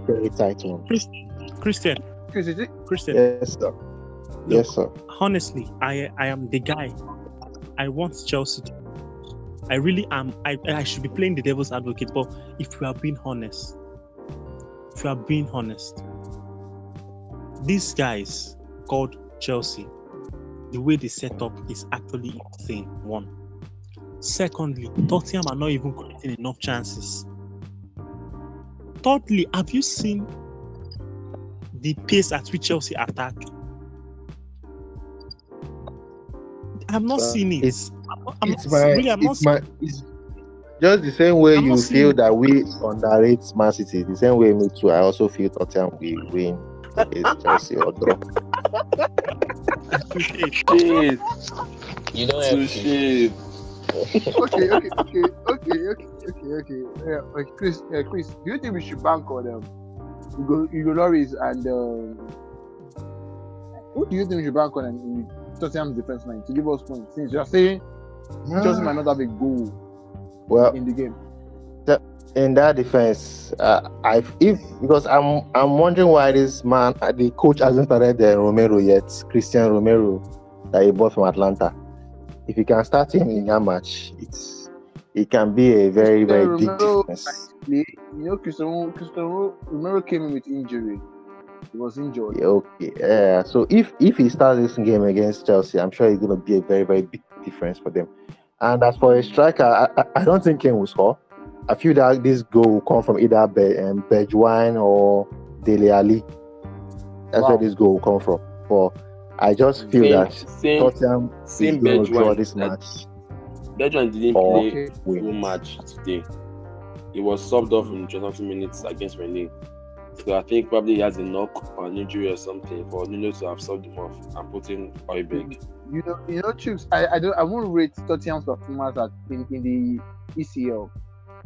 very tight one. Chris, Christian, Chris, is it Christian, Yes, sir. Yes, sir. honestly, I I am the guy. I want Chelsea. To, I really am. I I should be playing the devil's advocate, but if we are being honest, if we are being honest, these guys called Chelsea, the way they set up is actually insane. One. Secondly, Tottenham are not even creating enough chances. Thirdly, have you seen the pace at which Chelsea attack? I've not Uh, seen it. it's- I'm, not- I'm it's not, my, really, I'm not it's my, it's just the same way I'm you feel that we underrate Man City. The same way me too. I also feel Tottenham will win against Chelsea or draw. appreciate. Shit, You don't have to. touche. okay, okay, okay, okay, okay, okay, okay. Yeah, okay, Chris, uh, Chris, do you think we should bank on um, Hugo, Hugo Lloris and um, who do you think we should bank on in the Tottenham defense line to give us points? Since you are saying Chelsea might not have a goal Well, in the game. In that defense, uh, I if because I'm I'm wondering why this man, uh, the coach hasn't started uh, Romero yet, Cristian Romero, that he bought from Atalanta. If you can start him in that match, it's it can be a very very big Romero- difference. Play, you know, Christian, Cristiano Romero came in with injury. He was injured. Yeah, okay, yeah. So if if he starts this game against Chelsea, I'm sure it's gonna be a very very big difference for them. And as for a striker, I, I, I don't think Kane will score. I feel that this goal will come from either Be, um, Bergwijn or Dele Alli. That's where this goal will come from. But I just feel Same, that same, Tottenham same is going to draw this That- match. Bergwijn didn't play Okay. Win. full match today. He was subbed off in 20 minutes against Rennes. So I think probably he has a knock or an injury or something for Nuno to have subbed him off and put in Oibeg. You know, you know, Chooks, I, I don't I won't rate Tottenham's performance at, in, in the ECL.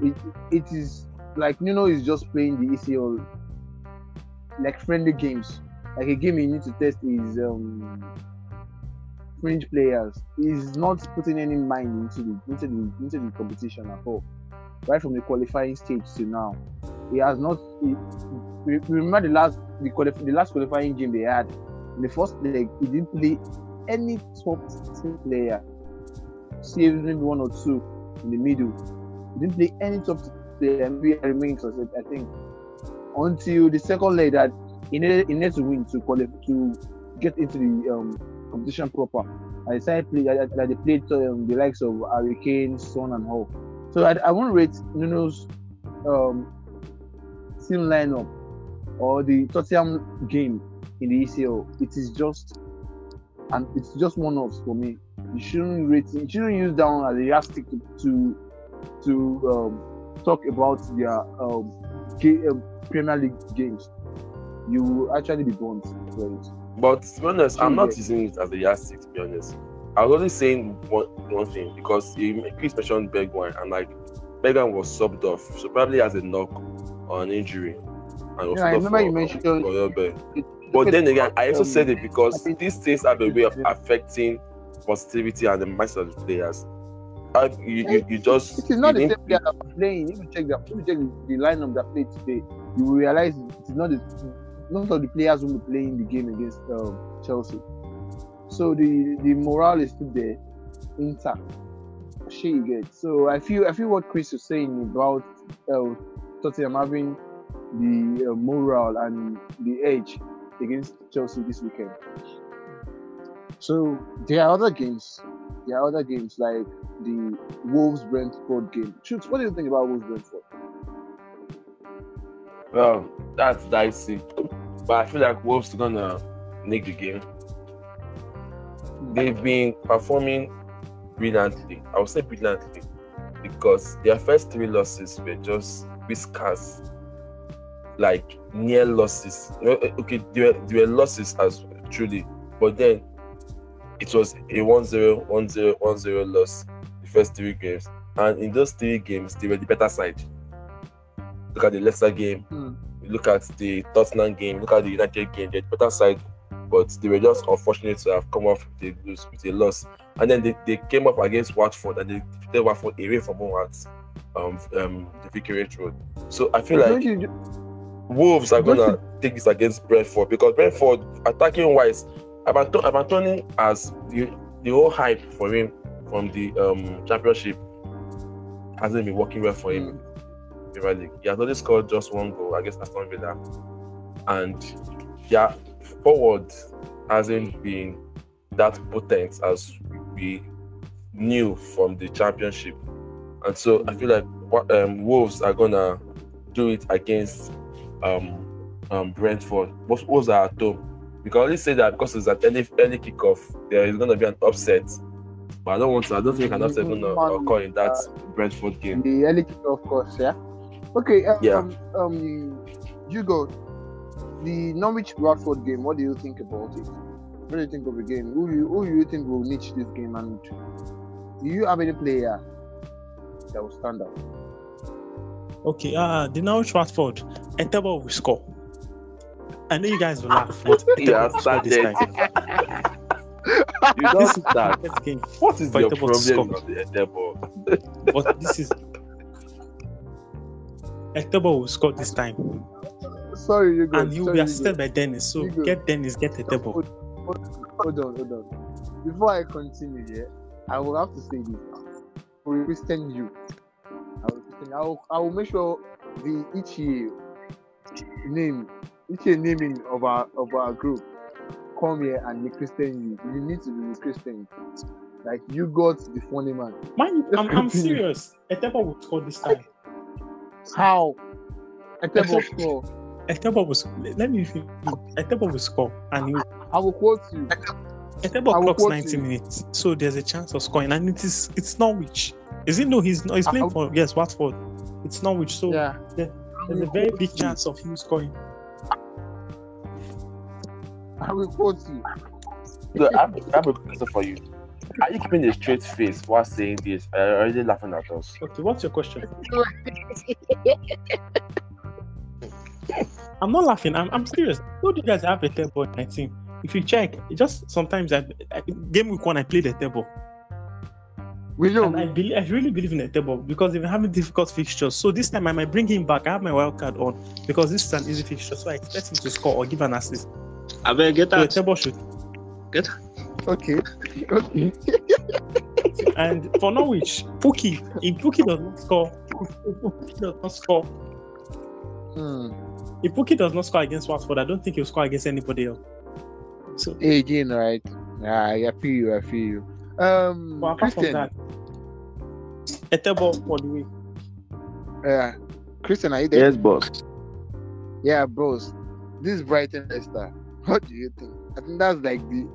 It, it is like Nuno is just playing the ECL like friendly games. Like a game you need to test his um fringe players. He's not putting any mind into the into the into the competition at all. Right from the qualifying stage to now. He has not he, remember the last the, qualif- the last qualifying game they had in the first leg he didn't play any top player, save maybe one or two in the middle. Didn't play any top player. Maybe I remain I think, until the second leg that he needed, he needed to win to qualify to get into the um, competition proper. I decided play that, that they played um, the likes of Hurricane, Son, and all. So I, I won't rate Nuno's um, team lineup or the Tottenham game in the ECL. It is just and it's just one offs for me. You shouldn't rate you shouldn't use that as a yardstick to to, to um, talk about their um, um, Premier League games. You will actually be it. But to be honest, I'm not using it as a yardstick. To be honest, I was only saying one, one thing because he, Chris mentioned Bergwijn and like Bergwijn was subbed off, so probably has a knock or an injury. And was Yeah, I remember for- you mentioned- for Oyobe. But then again, I also Um, said it because these things have a way of affecting positivity and the mindset of the players. Uh, you, you, you just It is not the same player that was playing. If you check the if you check the, the lineup that played today, you will realize it is not the none of the players who were playing the game against um, Chelsea. So the the morale is still there, intact. You get. So I feel I feel what Chris was saying about uh, Tottenham having the uh, morale and the edge against Chelsea this weekend. So there are other games. There are other games like the Wolves Brentford game. Chooks, what do you think about Wolves Brentford? Well, that's dicey. But I feel like Wolves are gonna nick the game. They've been performing brilliantly. I would say brilliantly because their first three losses were just whiskers, like near losses. Eh, okay, they were, they were losses as truly, but then it was a 1-0, 1-0, 1-0 loss the first three games. And in those three games, they were the better side. Look at the Leicester game, you look at the Tottenham game, look at the United game, they're the better side, but they were just unfortunate to have come off with a, lose- with a loss. And then they, they came up against Watford and they defeated Watford away from home at um, um, the Vicarage Road. So I feel Don't like you, Wolves are gonna take this against Brentford because Brentford attacking wise, Abanton Abantonin has the, the whole hype for him from the um, championship hasn't been working well for him in the Premier League. He has only scored just one goal against Aston Villa, and yeah, forward hasn't been that potent as we knew from the championship. And so I feel like um, Wolves are gonna do it against um, um, Brentford. Wolves are at home. We can only say that because it's at any any kickoff, there is gonna be an upset. But I don't want to. I don't think an upset gonna occur in that Brentford game. The early kick, of course, yeah. Okay. Um, Yeah. Um, you go. The Norwich Watford game. What do you think about it? What do you think of the game? Who you who you think will niche this game? And do you have any player that will stand out? Okay, uh, the Norwich Watford, Etebo will score. I know you guys will laugh. but Etebo Yeah, will this started. time. You don't This start. game, What is For your to problem with the Etebo? but this is Etebo will score this time, Sorry, you go. and he will Sorry, be assisted by Dennis. So get Dennis, get Etebo. Hold, hold on, hold on. Before I continue, yeah, I will have to say this. I will Christian you. I will, I will, I will make sure the each year name, each year naming of our of our group come here and be Christian you. You need to be Christian. Like you got the funny man. Man, I'm, I'm serious. Etebo will score this time. How? I tell you score. Etebo will. sc- Let me. finish. Etebo will score, and he will I will quote you. Etebo clocks 90 you. minutes, so there's a chance of scoring, and it is it's Norwich. Is it no? He's not. He's playing I- for yes Watford. It's Norwich, so Yeah. there's a very big chance of him scoring. I will quote you. So I have, I have a question for you. Are you keeping a straight face while saying this? Are you already laughing at us? Okay, what's your question? I'm not laughing. I'm, I'm serious. Who do you guys have Etebo in my team? If you check, it just sometimes I, I game week one I played Etebo, We know. and I believe I really believe in Etebo because they've been having difficult fixtures. So this time I might bring him back. I have my wild card on because this is an easy fixture. So I expect him to score or give an assist. I better get So a that. table should. Okay. Okay. And for Norwich, Pukki, if Pukki does not score, if Pukki does not score, Hmm. if Pukki does not score against Watford, I don't think he'll score against anybody else. So, Again, right? Ah, I feel you. I feel you. Um, but apart Christian. from that, Etebo for the week. Uh, Christian, are you there? Yes, boss. Yeah, bros. This is Brighton Leicester. What do you think? I think that's like the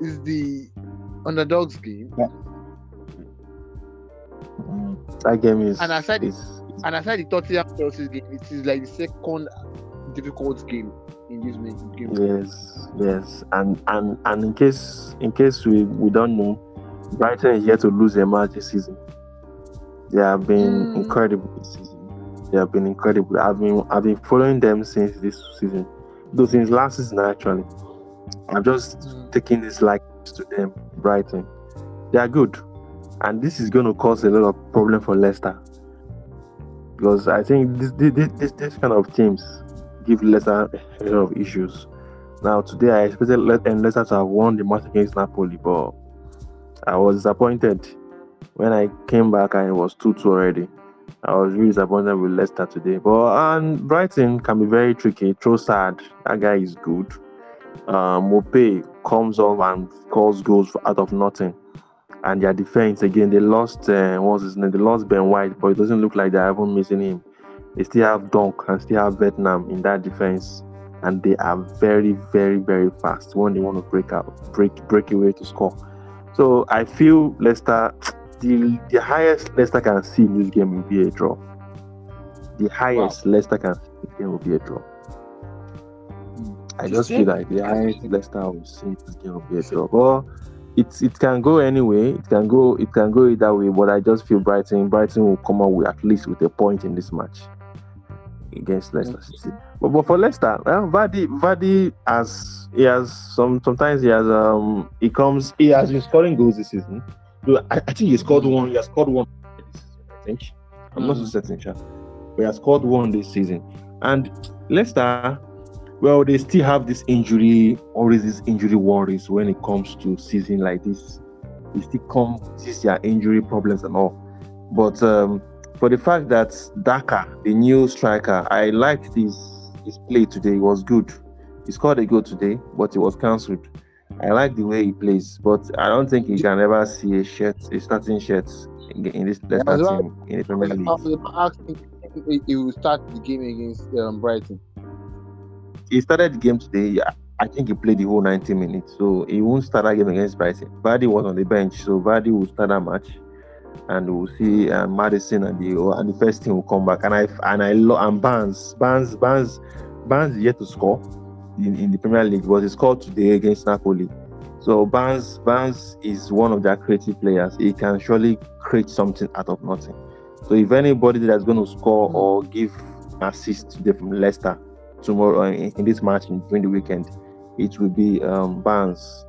is the underdogs game. That game is. And aside it- is And aside the Tottenham Chelsea game, it is like the second difficult game in this game. Yes, yes, and and and in case in case we we don't know, Brighton is yet to lose a match this season. They have been Mm. incredible this season. They have been incredible. I've been I've been following them since this season, though things last season actually. I'm just Mm. taking this like to them, Brighton. They are good, and this is going to cause a lot of problem for Leicester because I think this this this, this kind of teams give Leicester a lot of issues. Now today I expected and Leicester to have won the match against Napoli, but I was disappointed when I came back and it was 2-2 already. I was really disappointed with Leicester today. But and Brighton can be very tricky. Trossard, that guy is good. Um, Maupay comes off and scores goals out of nothing. And their defense again, they lost. Uh, what's his name? They lost Ben White, but it doesn't look like they're even missing him. They still have Dunk and still have Veltman in that defense, and they are very, very, very fast when they want to break out, break, break away to score. So I feel Leicester, the the highest Leicester can see in this game will be a draw. The highest Leicester can see in this game will be a draw. I just feel like the highest Leicester will see in this game will be a draw. But it it can go anyway. It can go it can go either way. But I just feel Brighton Brighton will come out with at least with a point in this match against Leicester City. But, but for Leicester, well, Vardy Vardy has he has some sometimes he has um he comes he has been scoring goals this season. I, I think he scored one. He has scored one this season. I think I'm not so certain, sure. But he has scored one this season. And Leicester, well, they still have this injury, always this injury worries when it comes to season like this. They still come this their injury problems and all. But um, for the fact that Daka, the new striker, I liked his his play today. It was good. He scored a goal today, but it was cancelled. I like the way he plays, but I don't think he can ever see a shirt, a starting shirt in, in this Leicester well- team in the Premier League. Asking, he- will start the game against um, Brighton. He started the game today. I- I think he played the whole 90 minutes, so he won't start that game against Brighton. Vardy was on the bench, so Vardy will start that match, and we'll see uh, Maddison and the and the first team will come back. And I and I love and Barnes, Barnes, Barnes, Barnes yet to score in, in the Premier League, but scored today against Napoli. So Barnes, Barnes is one of their creative players. He can surely create something out of nothing. So if anybody that's going to score or give assist today from Leicester tomorrow uh, in, in this match in, during the weekend, it will be um, Barnes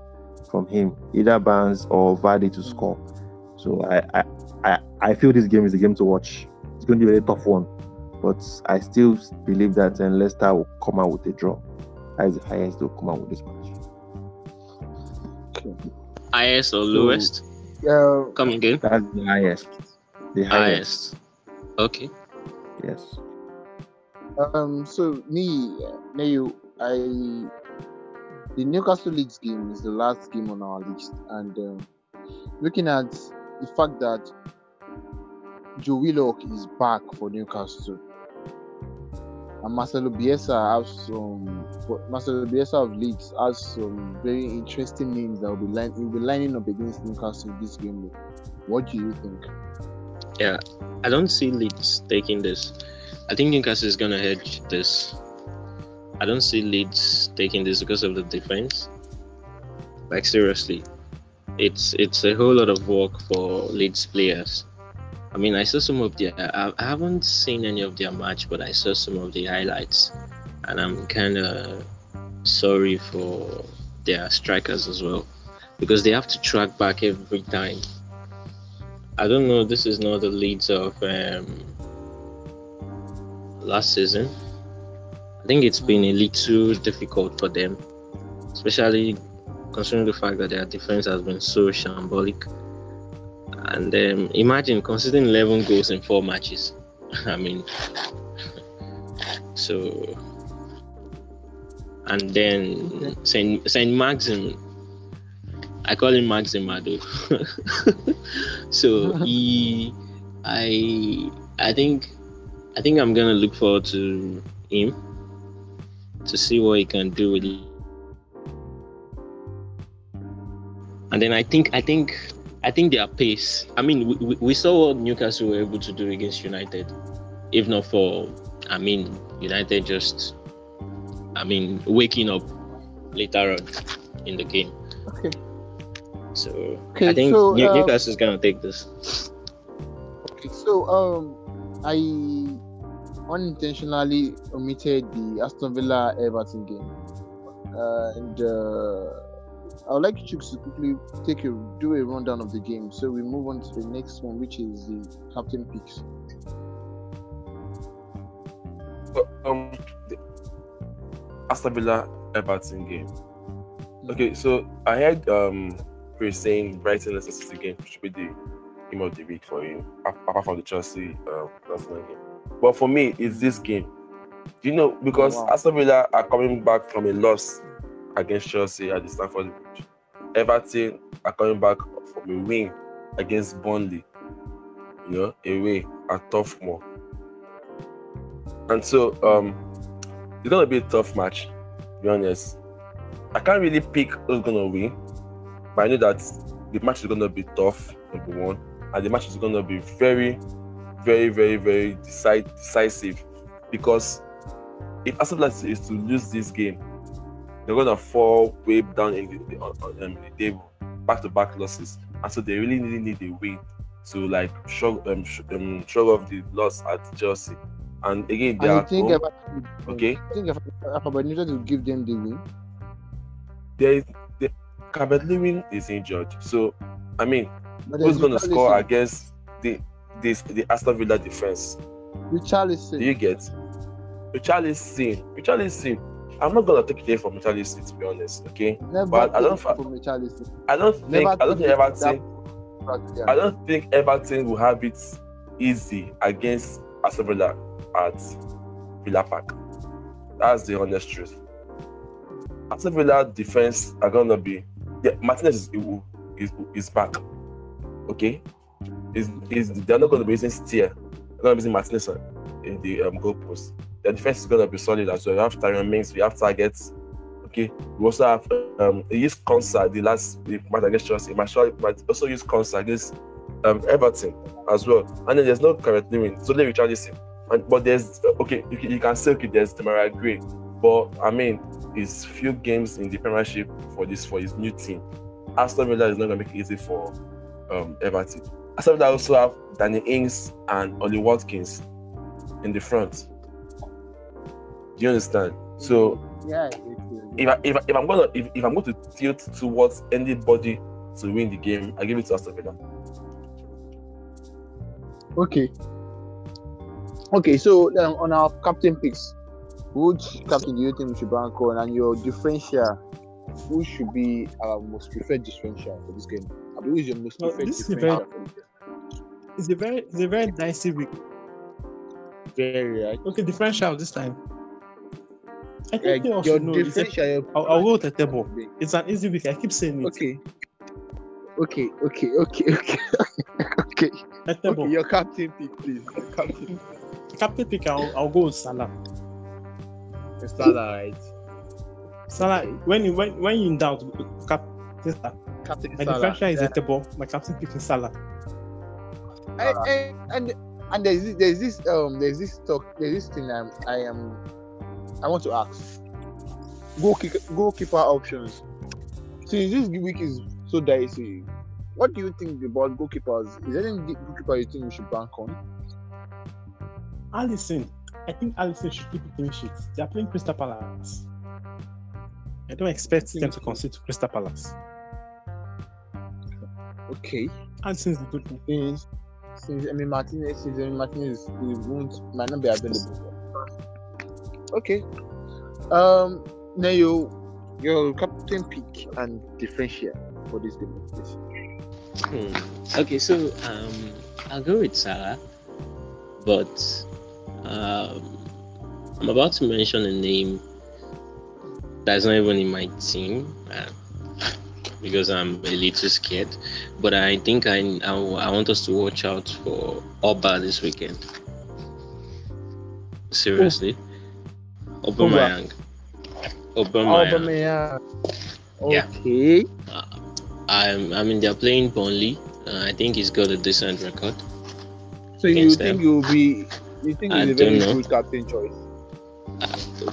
from him, either Barnes or Vardy to score. So I, I, I, I feel this game is a game to watch. It's going to be a tough one, but I still believe that uh, Leicester will come out with a draw. That is the highest they'll come out with this match. Highest or So- lowest? Yeah, Come again. That's the highest. The highest. Highest. Okay. Yes. Um. So me, Neil, I the Newcastle Leeds game is the last game on our list, and um, looking at the fact that Joe Willock is back for Newcastle, and Marcelo Bielsa has some. Marcelo Bielsa of Leeds has some very interesting names that will be line, will be lining up against Newcastle this game. What do you think? Yeah, I don't see Leeds taking this. I think Newcastle is gonna hedge this. I don't see Leeds taking this because of the defense. Like seriously, it's it's a whole lot of work for Leeds players. I mean, I saw some of their. I, I haven't seen any of their match, but I saw some of the highlights, and I'm kind of sorry for their strikers as well, because they have to track back every time. I don't know. This is not the Leeds of um, last season. I think it's been a little difficult for them, especially considering the fact that their defense has been so shambolic. And um, imagine considering 11 goals in four matches. I mean, so. And then Saint Saint Maxim, I call him Maxim Ado. so he, I, I think, I think I'm gonna look forward to him to see what he can do with it. And then I think, I think, I think their pace. I mean, we, we, saw what Newcastle were able to do against United. If not for, I mean, United just, I mean, waking up later on in the game. Okay. So Okay, I think so, New- uh, Newcastle is gonna take this. Okay, so um, I unintentionally omitted the Aston Villa Everton game, uh, and uh, I would like you to quickly take a do a rundown of the game. So we move on to the next one, which is the captain picks. um, the Aston Villa Everton game. Okay, so I heard um Chris saying Brighton Leicester City game should be the game of the week for him, apart from the Chelsea um, Arsenal game. But for me, it's this game. Do you know because Wow. Aston Villa are coming back from a loss against Chelsea at the Stamford Bridge. Everton are coming back from a win against Burnley. You know, away at Turf Moor. And so um it's gonna be a tough match, to be honest. I can't really pick who's gonna win, but I know that the match is gonna be tough, number one, and the match is gonna be very, very, very, very decide, decisive because if Aston Villa is to lose this game, they're gonna fall way down in the, the, on, um, the table, back-to-back losses, and so they really, really need a win to like shrug, um, sh- um, shrug off the loss at Chelsea. And again, they And are think home. Everton, Okay. you think if Alpha will give them the win? there is the Calvert Lewin is injured. So I mean, who's gonna score against the this the Aston Villa defense? Richarlison. Do you get? Richarlison. Richarlison. I'm not gonna take it away from Richarlison to be honest, okay? Never but I don't from. I don't think I don't think Everton I don't think Everton will have it easy against Aston Villa at Villa Park. That's the honest truth. Aston Villa defense are gonna be yeah, Martinez is, is is back. Okay, is is they're not going to be using Steer. They're to be using Martinez in the um, goal The defense is going to be solid as well. We have Tyrone Mings, we have targets. Okay, we also have um, he used Konsa the last the match against Chelsea. He might also use Konsa against um, Everton as well. And then there's no Gareth Lewin, it's only Richarlison. And but there's okay, you, can- you can say okay, there's Demarai Gray, but I mean, it's few games in the Premiership for this for his new team. Aston Villa is not going to make it easy for um, Everton. Aston Villa also have Danny Ings and Ollie Watkins in the front. Do you understand? So Yeah. if, I, if, I, if I'm gonna if, if I'm going to tilt towards anybody to win the game, I give it to Aston Villa. Okay. Okay, so um, on our captain picks, which captain do you think we should bank on? And your differential, who should be our most preferred differential for this game? I mean, who is your most No, preferred this is a differential very- for this game? It's a very it's a very dicey week. Very right. Okay, differential this time. I think all your know. A, differential. I'll, I'll go with the table. it's an easy week. I keep saying it. Okay. Okay, okay, okay, okay, okay. A table. Okay, your captain pick, please. Your captain. Captain pick. I'll, I'll go with Salah. Salah, right? Salah. When you when when you in doubt, captain Salah. Captain My Salah. differential is yeah. a table. My captain pick is Salah. and, and, and and there's this, there's this um there's this talk there's this thing I'm, I am I want to ask goalkeeper goalkeeper options. Since this week is so dicey, what do you think about goalkeepers? Is there any goalkeeper you think we should bank on? Alisson. I think Alisson should keep the clean sheet. They are playing Crystal Palace. I don't expect them to concede to Crystal Palace. Okay, And since the good one. since since Emi Martinez since Emi Martinez we won't might not be available. Okay, um, Nayo, your captain pick and differential for this game, please. Hmm. Okay, so um, I'll go with Salah, but um, I'm about to mention a name that's not even in my team uh, because I'm a little scared. But I think I, I I want us to watch out for Oba this weekend. Seriously, Aubameyang. Aubameyang. Aubameyang. Yeah. Okay. I'm, I mean, they're playing Burnley. Uh, I think he's got a decent record. So you think them. you'll be you think I he's a very know. good captain choice?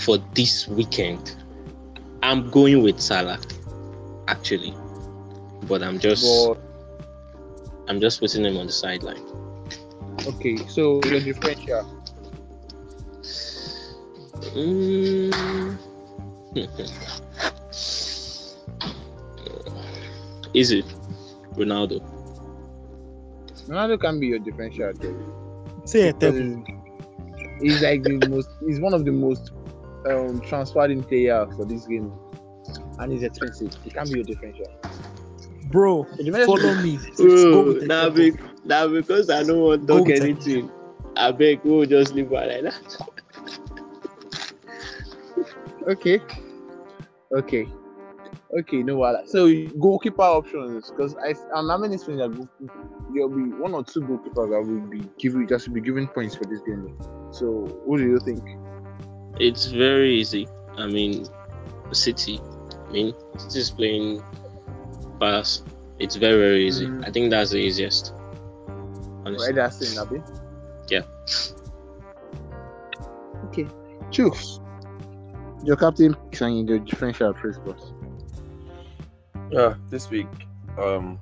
for this weekend. I'm going with Salah, actually, but I'm just But I'm just putting him on the sideline. okay, so your differential. Mm. Is it Ronaldo? Ronaldo can be your differential too. Say a because table. He's like the most he's one of the most um transferred in player for this game. And he's expensive. He can be your differential. Bro, So the minute- follow me. Go with the now, table. now because I don't want Go with it. I beg we'll just leave it like that. Okay. Okay. Okay, no what so goalkeeper options because I I'm having this feeling that there'll be one or two goalkeepers that will be giving just be giving points for this game. So what do you think? It's very easy. I mean, City. I mean, City's playing fast. It's very very easy. Mhm. I think that's the easiest. Honestly. Right, that's it, Nabi. Yeah. Okay. Choose. Your captain picks and your differential praise boss. Yeah, this week, um,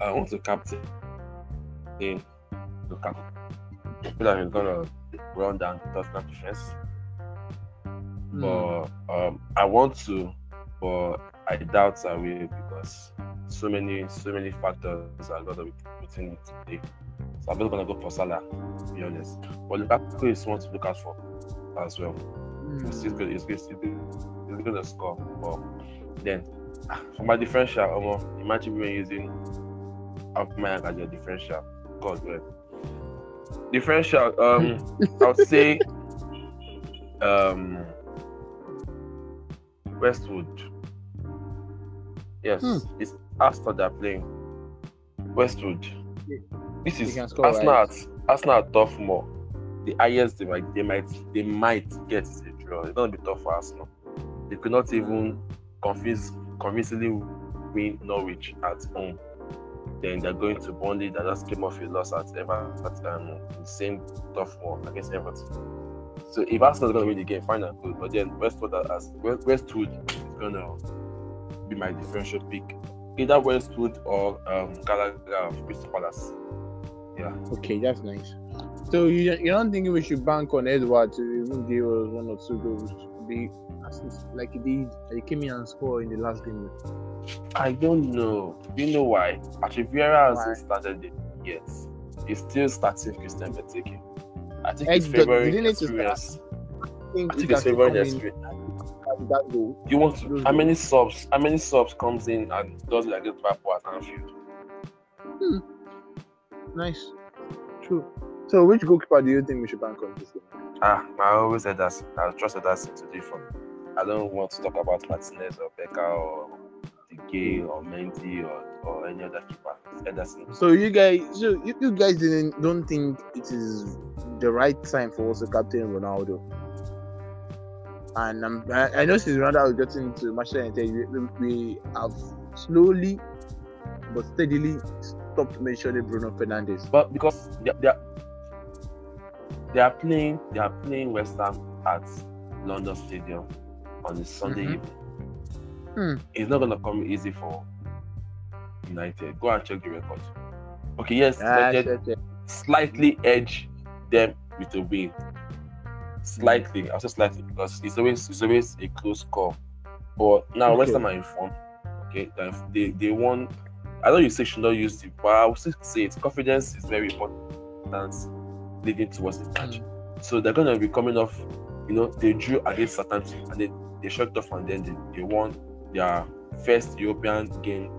I want to captain in Lukaku. I feel like he's gonna run down the Tottenham defense, Hmm. but um, I want to, but I doubt I will because so many, so many factors are gonna be putting into play. So I'm not gonna go for Salah, to be honest. But the Lukaku is one to look out for as well. Hmm. He's good. He's good. He's good. He's going to score. But then, for my differential, um, imagine me using Aubameyang as your differential. God, well. Differential. Um, I would say, um, Westwood. Yes, Hmm. it's Arsenal they're playing. Westwood. This is can score, Arsenal. right? Arsenal at Turf Moor. The highest they might they might they might get is It's gonna be tough for Arsenal. They could not even convince convincingly win Norwich at home. Then they're going to Burnley that just came off a loss at Everton at um, the same tough one against Everton. So if Arsenal is gonna win the game, fine and good. But then Westwood as Westwood is gonna be my differential pick. Either Westwood or um, Gallagher of Crystal Palace. Yeah. Okay, that's nice. So you you don't think we should bank on Edouard to even give us one or two goals? Be assist like he did. He came in and scored in the last game. I don't know. Do you know why? Actually, Vieira hasn't started it yet. He's still starting Christian Benteke. I think Hey, his favorite didn't it to experience. I think I think his favorite experience. and that goal. You want to? How many subs? How many subs comes in and does it against Liverpool at Anfield? Hmm. Nice. True. So which goalkeeper do you think we should bank on this game? Ah, I always said that. I trusted that today different. I don't want to talk about Martinez or Becker or De Gea or Mendy or, or any other keeper. Ederson. So you guys, so you, you guys didn't don't think it is the right time for us to captain Ronaldo? And um, I, I know since Ronaldo has gotten to Manchester United, we, we, have slowly but steadily stopped mentioning Bruno Fernandes. But because they, they, are, they are playing, they are playing West Ham at London Stadium on a Sunday Mhm. evening. Hmm. It's not gonna come easy for United. Go and check the record. Okay, yes, Ah, United shit, shit. slightly edge them with a win. Slightly, I'll say slightly because it's always it's always a close call. But now West Ham are informed. Okay, they they won. I know you say you should not use it, but I would still say it. Confidence is very important leading towards the match. Mm. So they're gonna be coming off. You know, they drew against Southampton and they they shut off and then they, they won their first European game.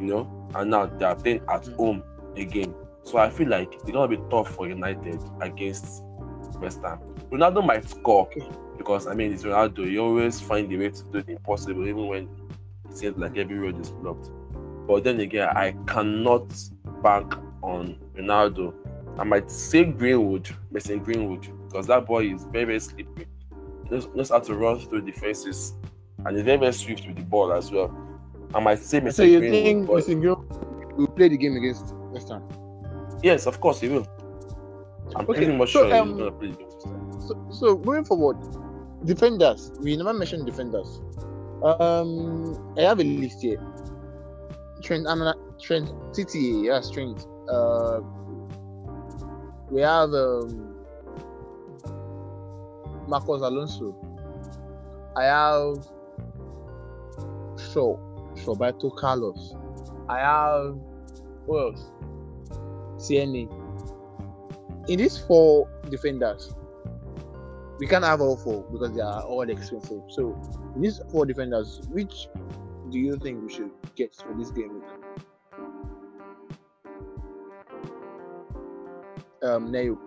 You know, and now they are playing at mm. home again. So I feel like it's gonna be tough for United against West Ham. Ronaldo might score because I mean it's Ronaldo. You always find a way to do the impossible, even when it seems like every road is blocked. But then again, I cannot bank on Ronaldo. I might say Greenwood, Mason Greenwood, because that boy is very, very slippery. Knows, knows how to run through defenses and he's very, very swift with the ball as well. I might say Mason So you Greenwood. think Mason Greenwood will play the game against West Ham? Yes, of course he will. I'm Okay, pretty much so, sure um, he's play the game this. So, so going forward, defenders. We never mentioned defenders. Um, I have a list here. Trent, Ana- Trent, City. Yeah, Trent. Uh, we have um, Marcos Alonso. I have Shaw, Roberto Carlos. I have who else? CNA. In these four defenders, we can't have all four because they are all expensive. So, in these four defenders, which do you think we should get for this game? Um, Neo.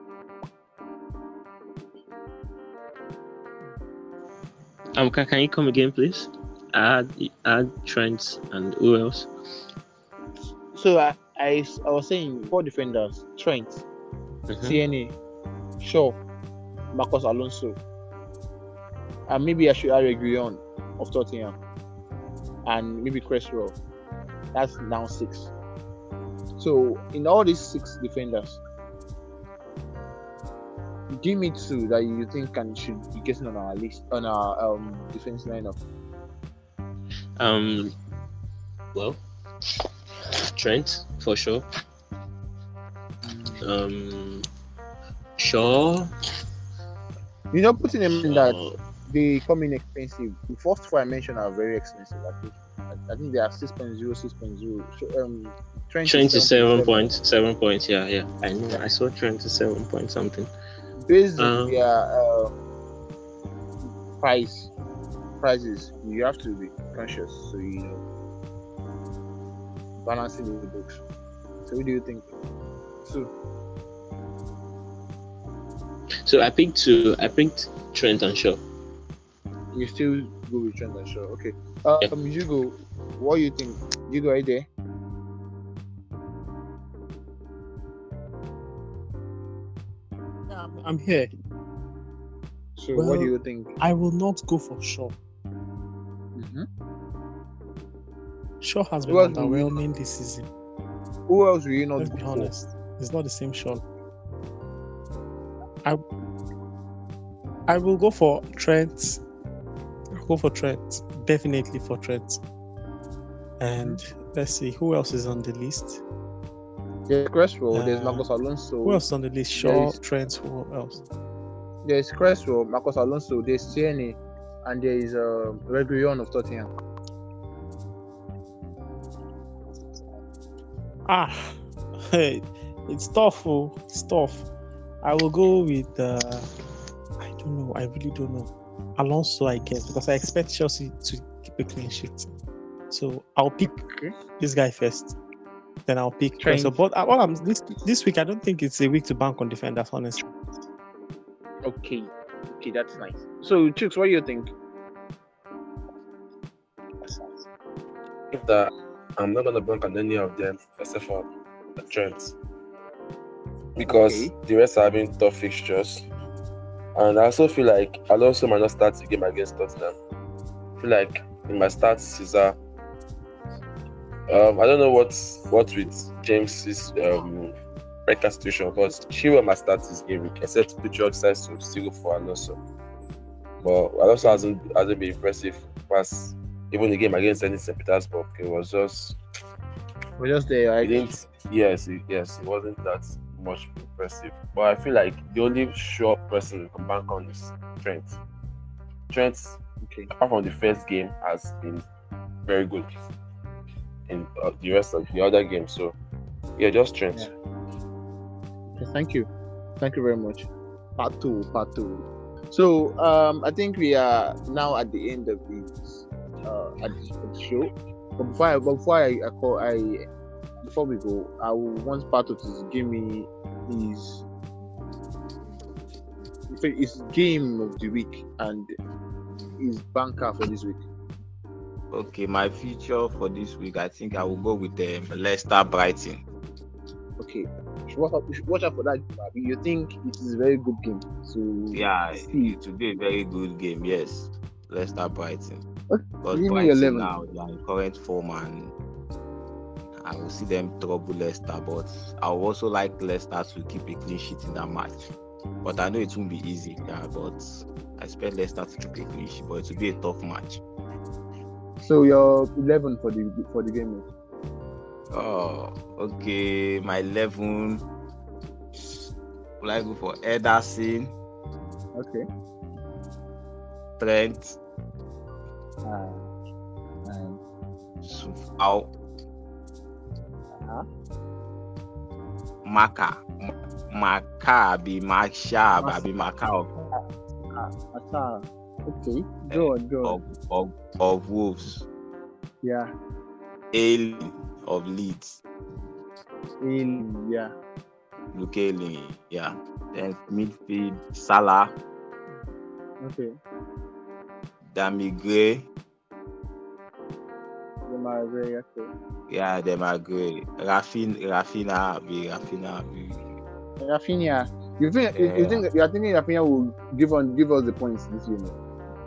Um, can, can you come again, please? Add add Trent and who else? So I, I, I was saying four defenders: Trent, Mhm. CNA, Shaw, Marcos Alonso, and maybe I should add Reguilon of Tottenham, and maybe Cresswell. That's now six. So in all these six defenders, give me two that you think can should be getting on our list on our um defense lineup. Um, well, Trent for sure. Um, Shaw. You know, putting them in that they come in expensive. The first four I mentioned are very expensive. I think, I, I think they are 6.0, 6.0. So, um, Trent, Trent is seven 7.7. point seven point. Yeah, yeah. I know. I saw Trent is seven point something. Based Um, on their uh, price prices, you have to be conscious. So you know, balancing the books. So, what do you think? So, So I picked two. I picked Trent and Shaw. you still go with Trent and Shaw. Okay. Uh, Yeah. um, Hugo, what do you think? Hugo, are you there? I'm, I'm here. So, what do you think? I will not go for Shaw. Mhm. Shaw has been Who else will you- underwhelming this season. Who else will you not Let's be for? honest. It's not the same Shaw. I I will go for Trent. I'll go for Trent. Definitely for Trent. And let's see who else is on the list. There's Cresswell, there's Uh, Marcos Alonso, Who else on the list? Shaw, Trent, who else? there's Cresswell, Marcos Alonso, there's Tierney, and there is uh, Reguilon of Tottenham. Ah, hey, it's tough. Oh, it's tough. I will go with. Uh, I don't know. I really don't know. Alonso, I guess, because I expect Chelsea to keep a clean sheet. So I'll pick Okay. this guy first. Then I'll pick Trent. Cresswell. But uh, what I'm this this week, I don't think it's a week to bank on defenders. Honestly, Okay, okay, that's nice. So, Chooks, what do you think? that I'm not gonna bank on any of them except for the Trent. Because Okay. the rest are having tough fixtures. And I also feel like Alonso might not start the game against Tottenham. I feel like he might start Caesar. Um, I don't know what's what with James's um record situation, but Chilwell might start this game week, except Tuchel decides to still go for Alonso. But Alonso hasn't hasn't been impressive past even the game against St. Petersburg. It was just We're just there, right? didn't. Yes, it, yes, it wasn't that much impressive. But I feel like the only sure person we can bank on is Trent. Trent, Okay. apart from the first game, has been very good in uh, the rest of the other games. So, yeah, just Trent. Yeah. Thank you. Thank you very much. Part two, part two. So um I think we are now at the end of the uh at the, of show. But before I before I, I call I before we go, I want Pato to give me his his game of the week and his banker for this week. Okay, my feature for this week, I think I will go with um, Leicester Brighton. Okay. Watch out, watch out for that. You think it is a very good game. So Yeah, see. it will be a very good game. Yes, Leicester Brighton. Okay, Because give Brighton now they are in current form and I will see them trouble Leicester, but I would also like Leicester to keep a clean sheet in that match. But I know it won't be easy, yeah. But I expect Leicester to keep a clean sheet, but it will be a tough match. So you're eleven for the for the game. week. Oh, okay. My 11. Will I go for Ederson, Okay. Trent, Uh, um, Sufau, uh-huh. Maka, Maka, be Maksha, be Maka of, uh, Asa. Okay. Go on, go on. of, of, of Wolves, Yeah. Ailing of Leeds, In yeah. Luke Ailing, yeah. Then midfield, Salah, Okay. Dami Gray, The Marseille, okay. yeah, great. Rafin, Rafina, Rafina, be Rafinha. You think you, you Yeah. think you are thinking Rafinha will give on give us the points this year?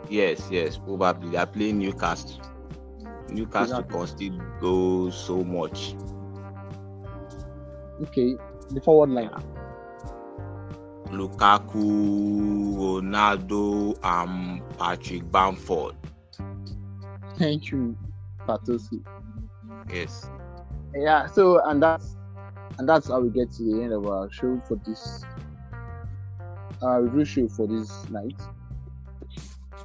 Yes, yes, probably. They are playing Newcastle. Newcastle Exactly. can still go so much. Okay. The forward line. Lukaku, Ronaldo, and Patrick Bamford. Thank you, Patosi. Yes. Yeah. So and that's and that's how we get to the end of our show for this uh review show for this night.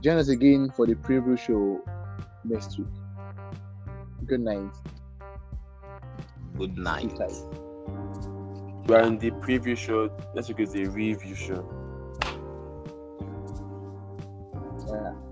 Join us again for the preview show next week. Good night. Good night. Sleep tight. We are in the preview show. Next week is the review show. Yeah.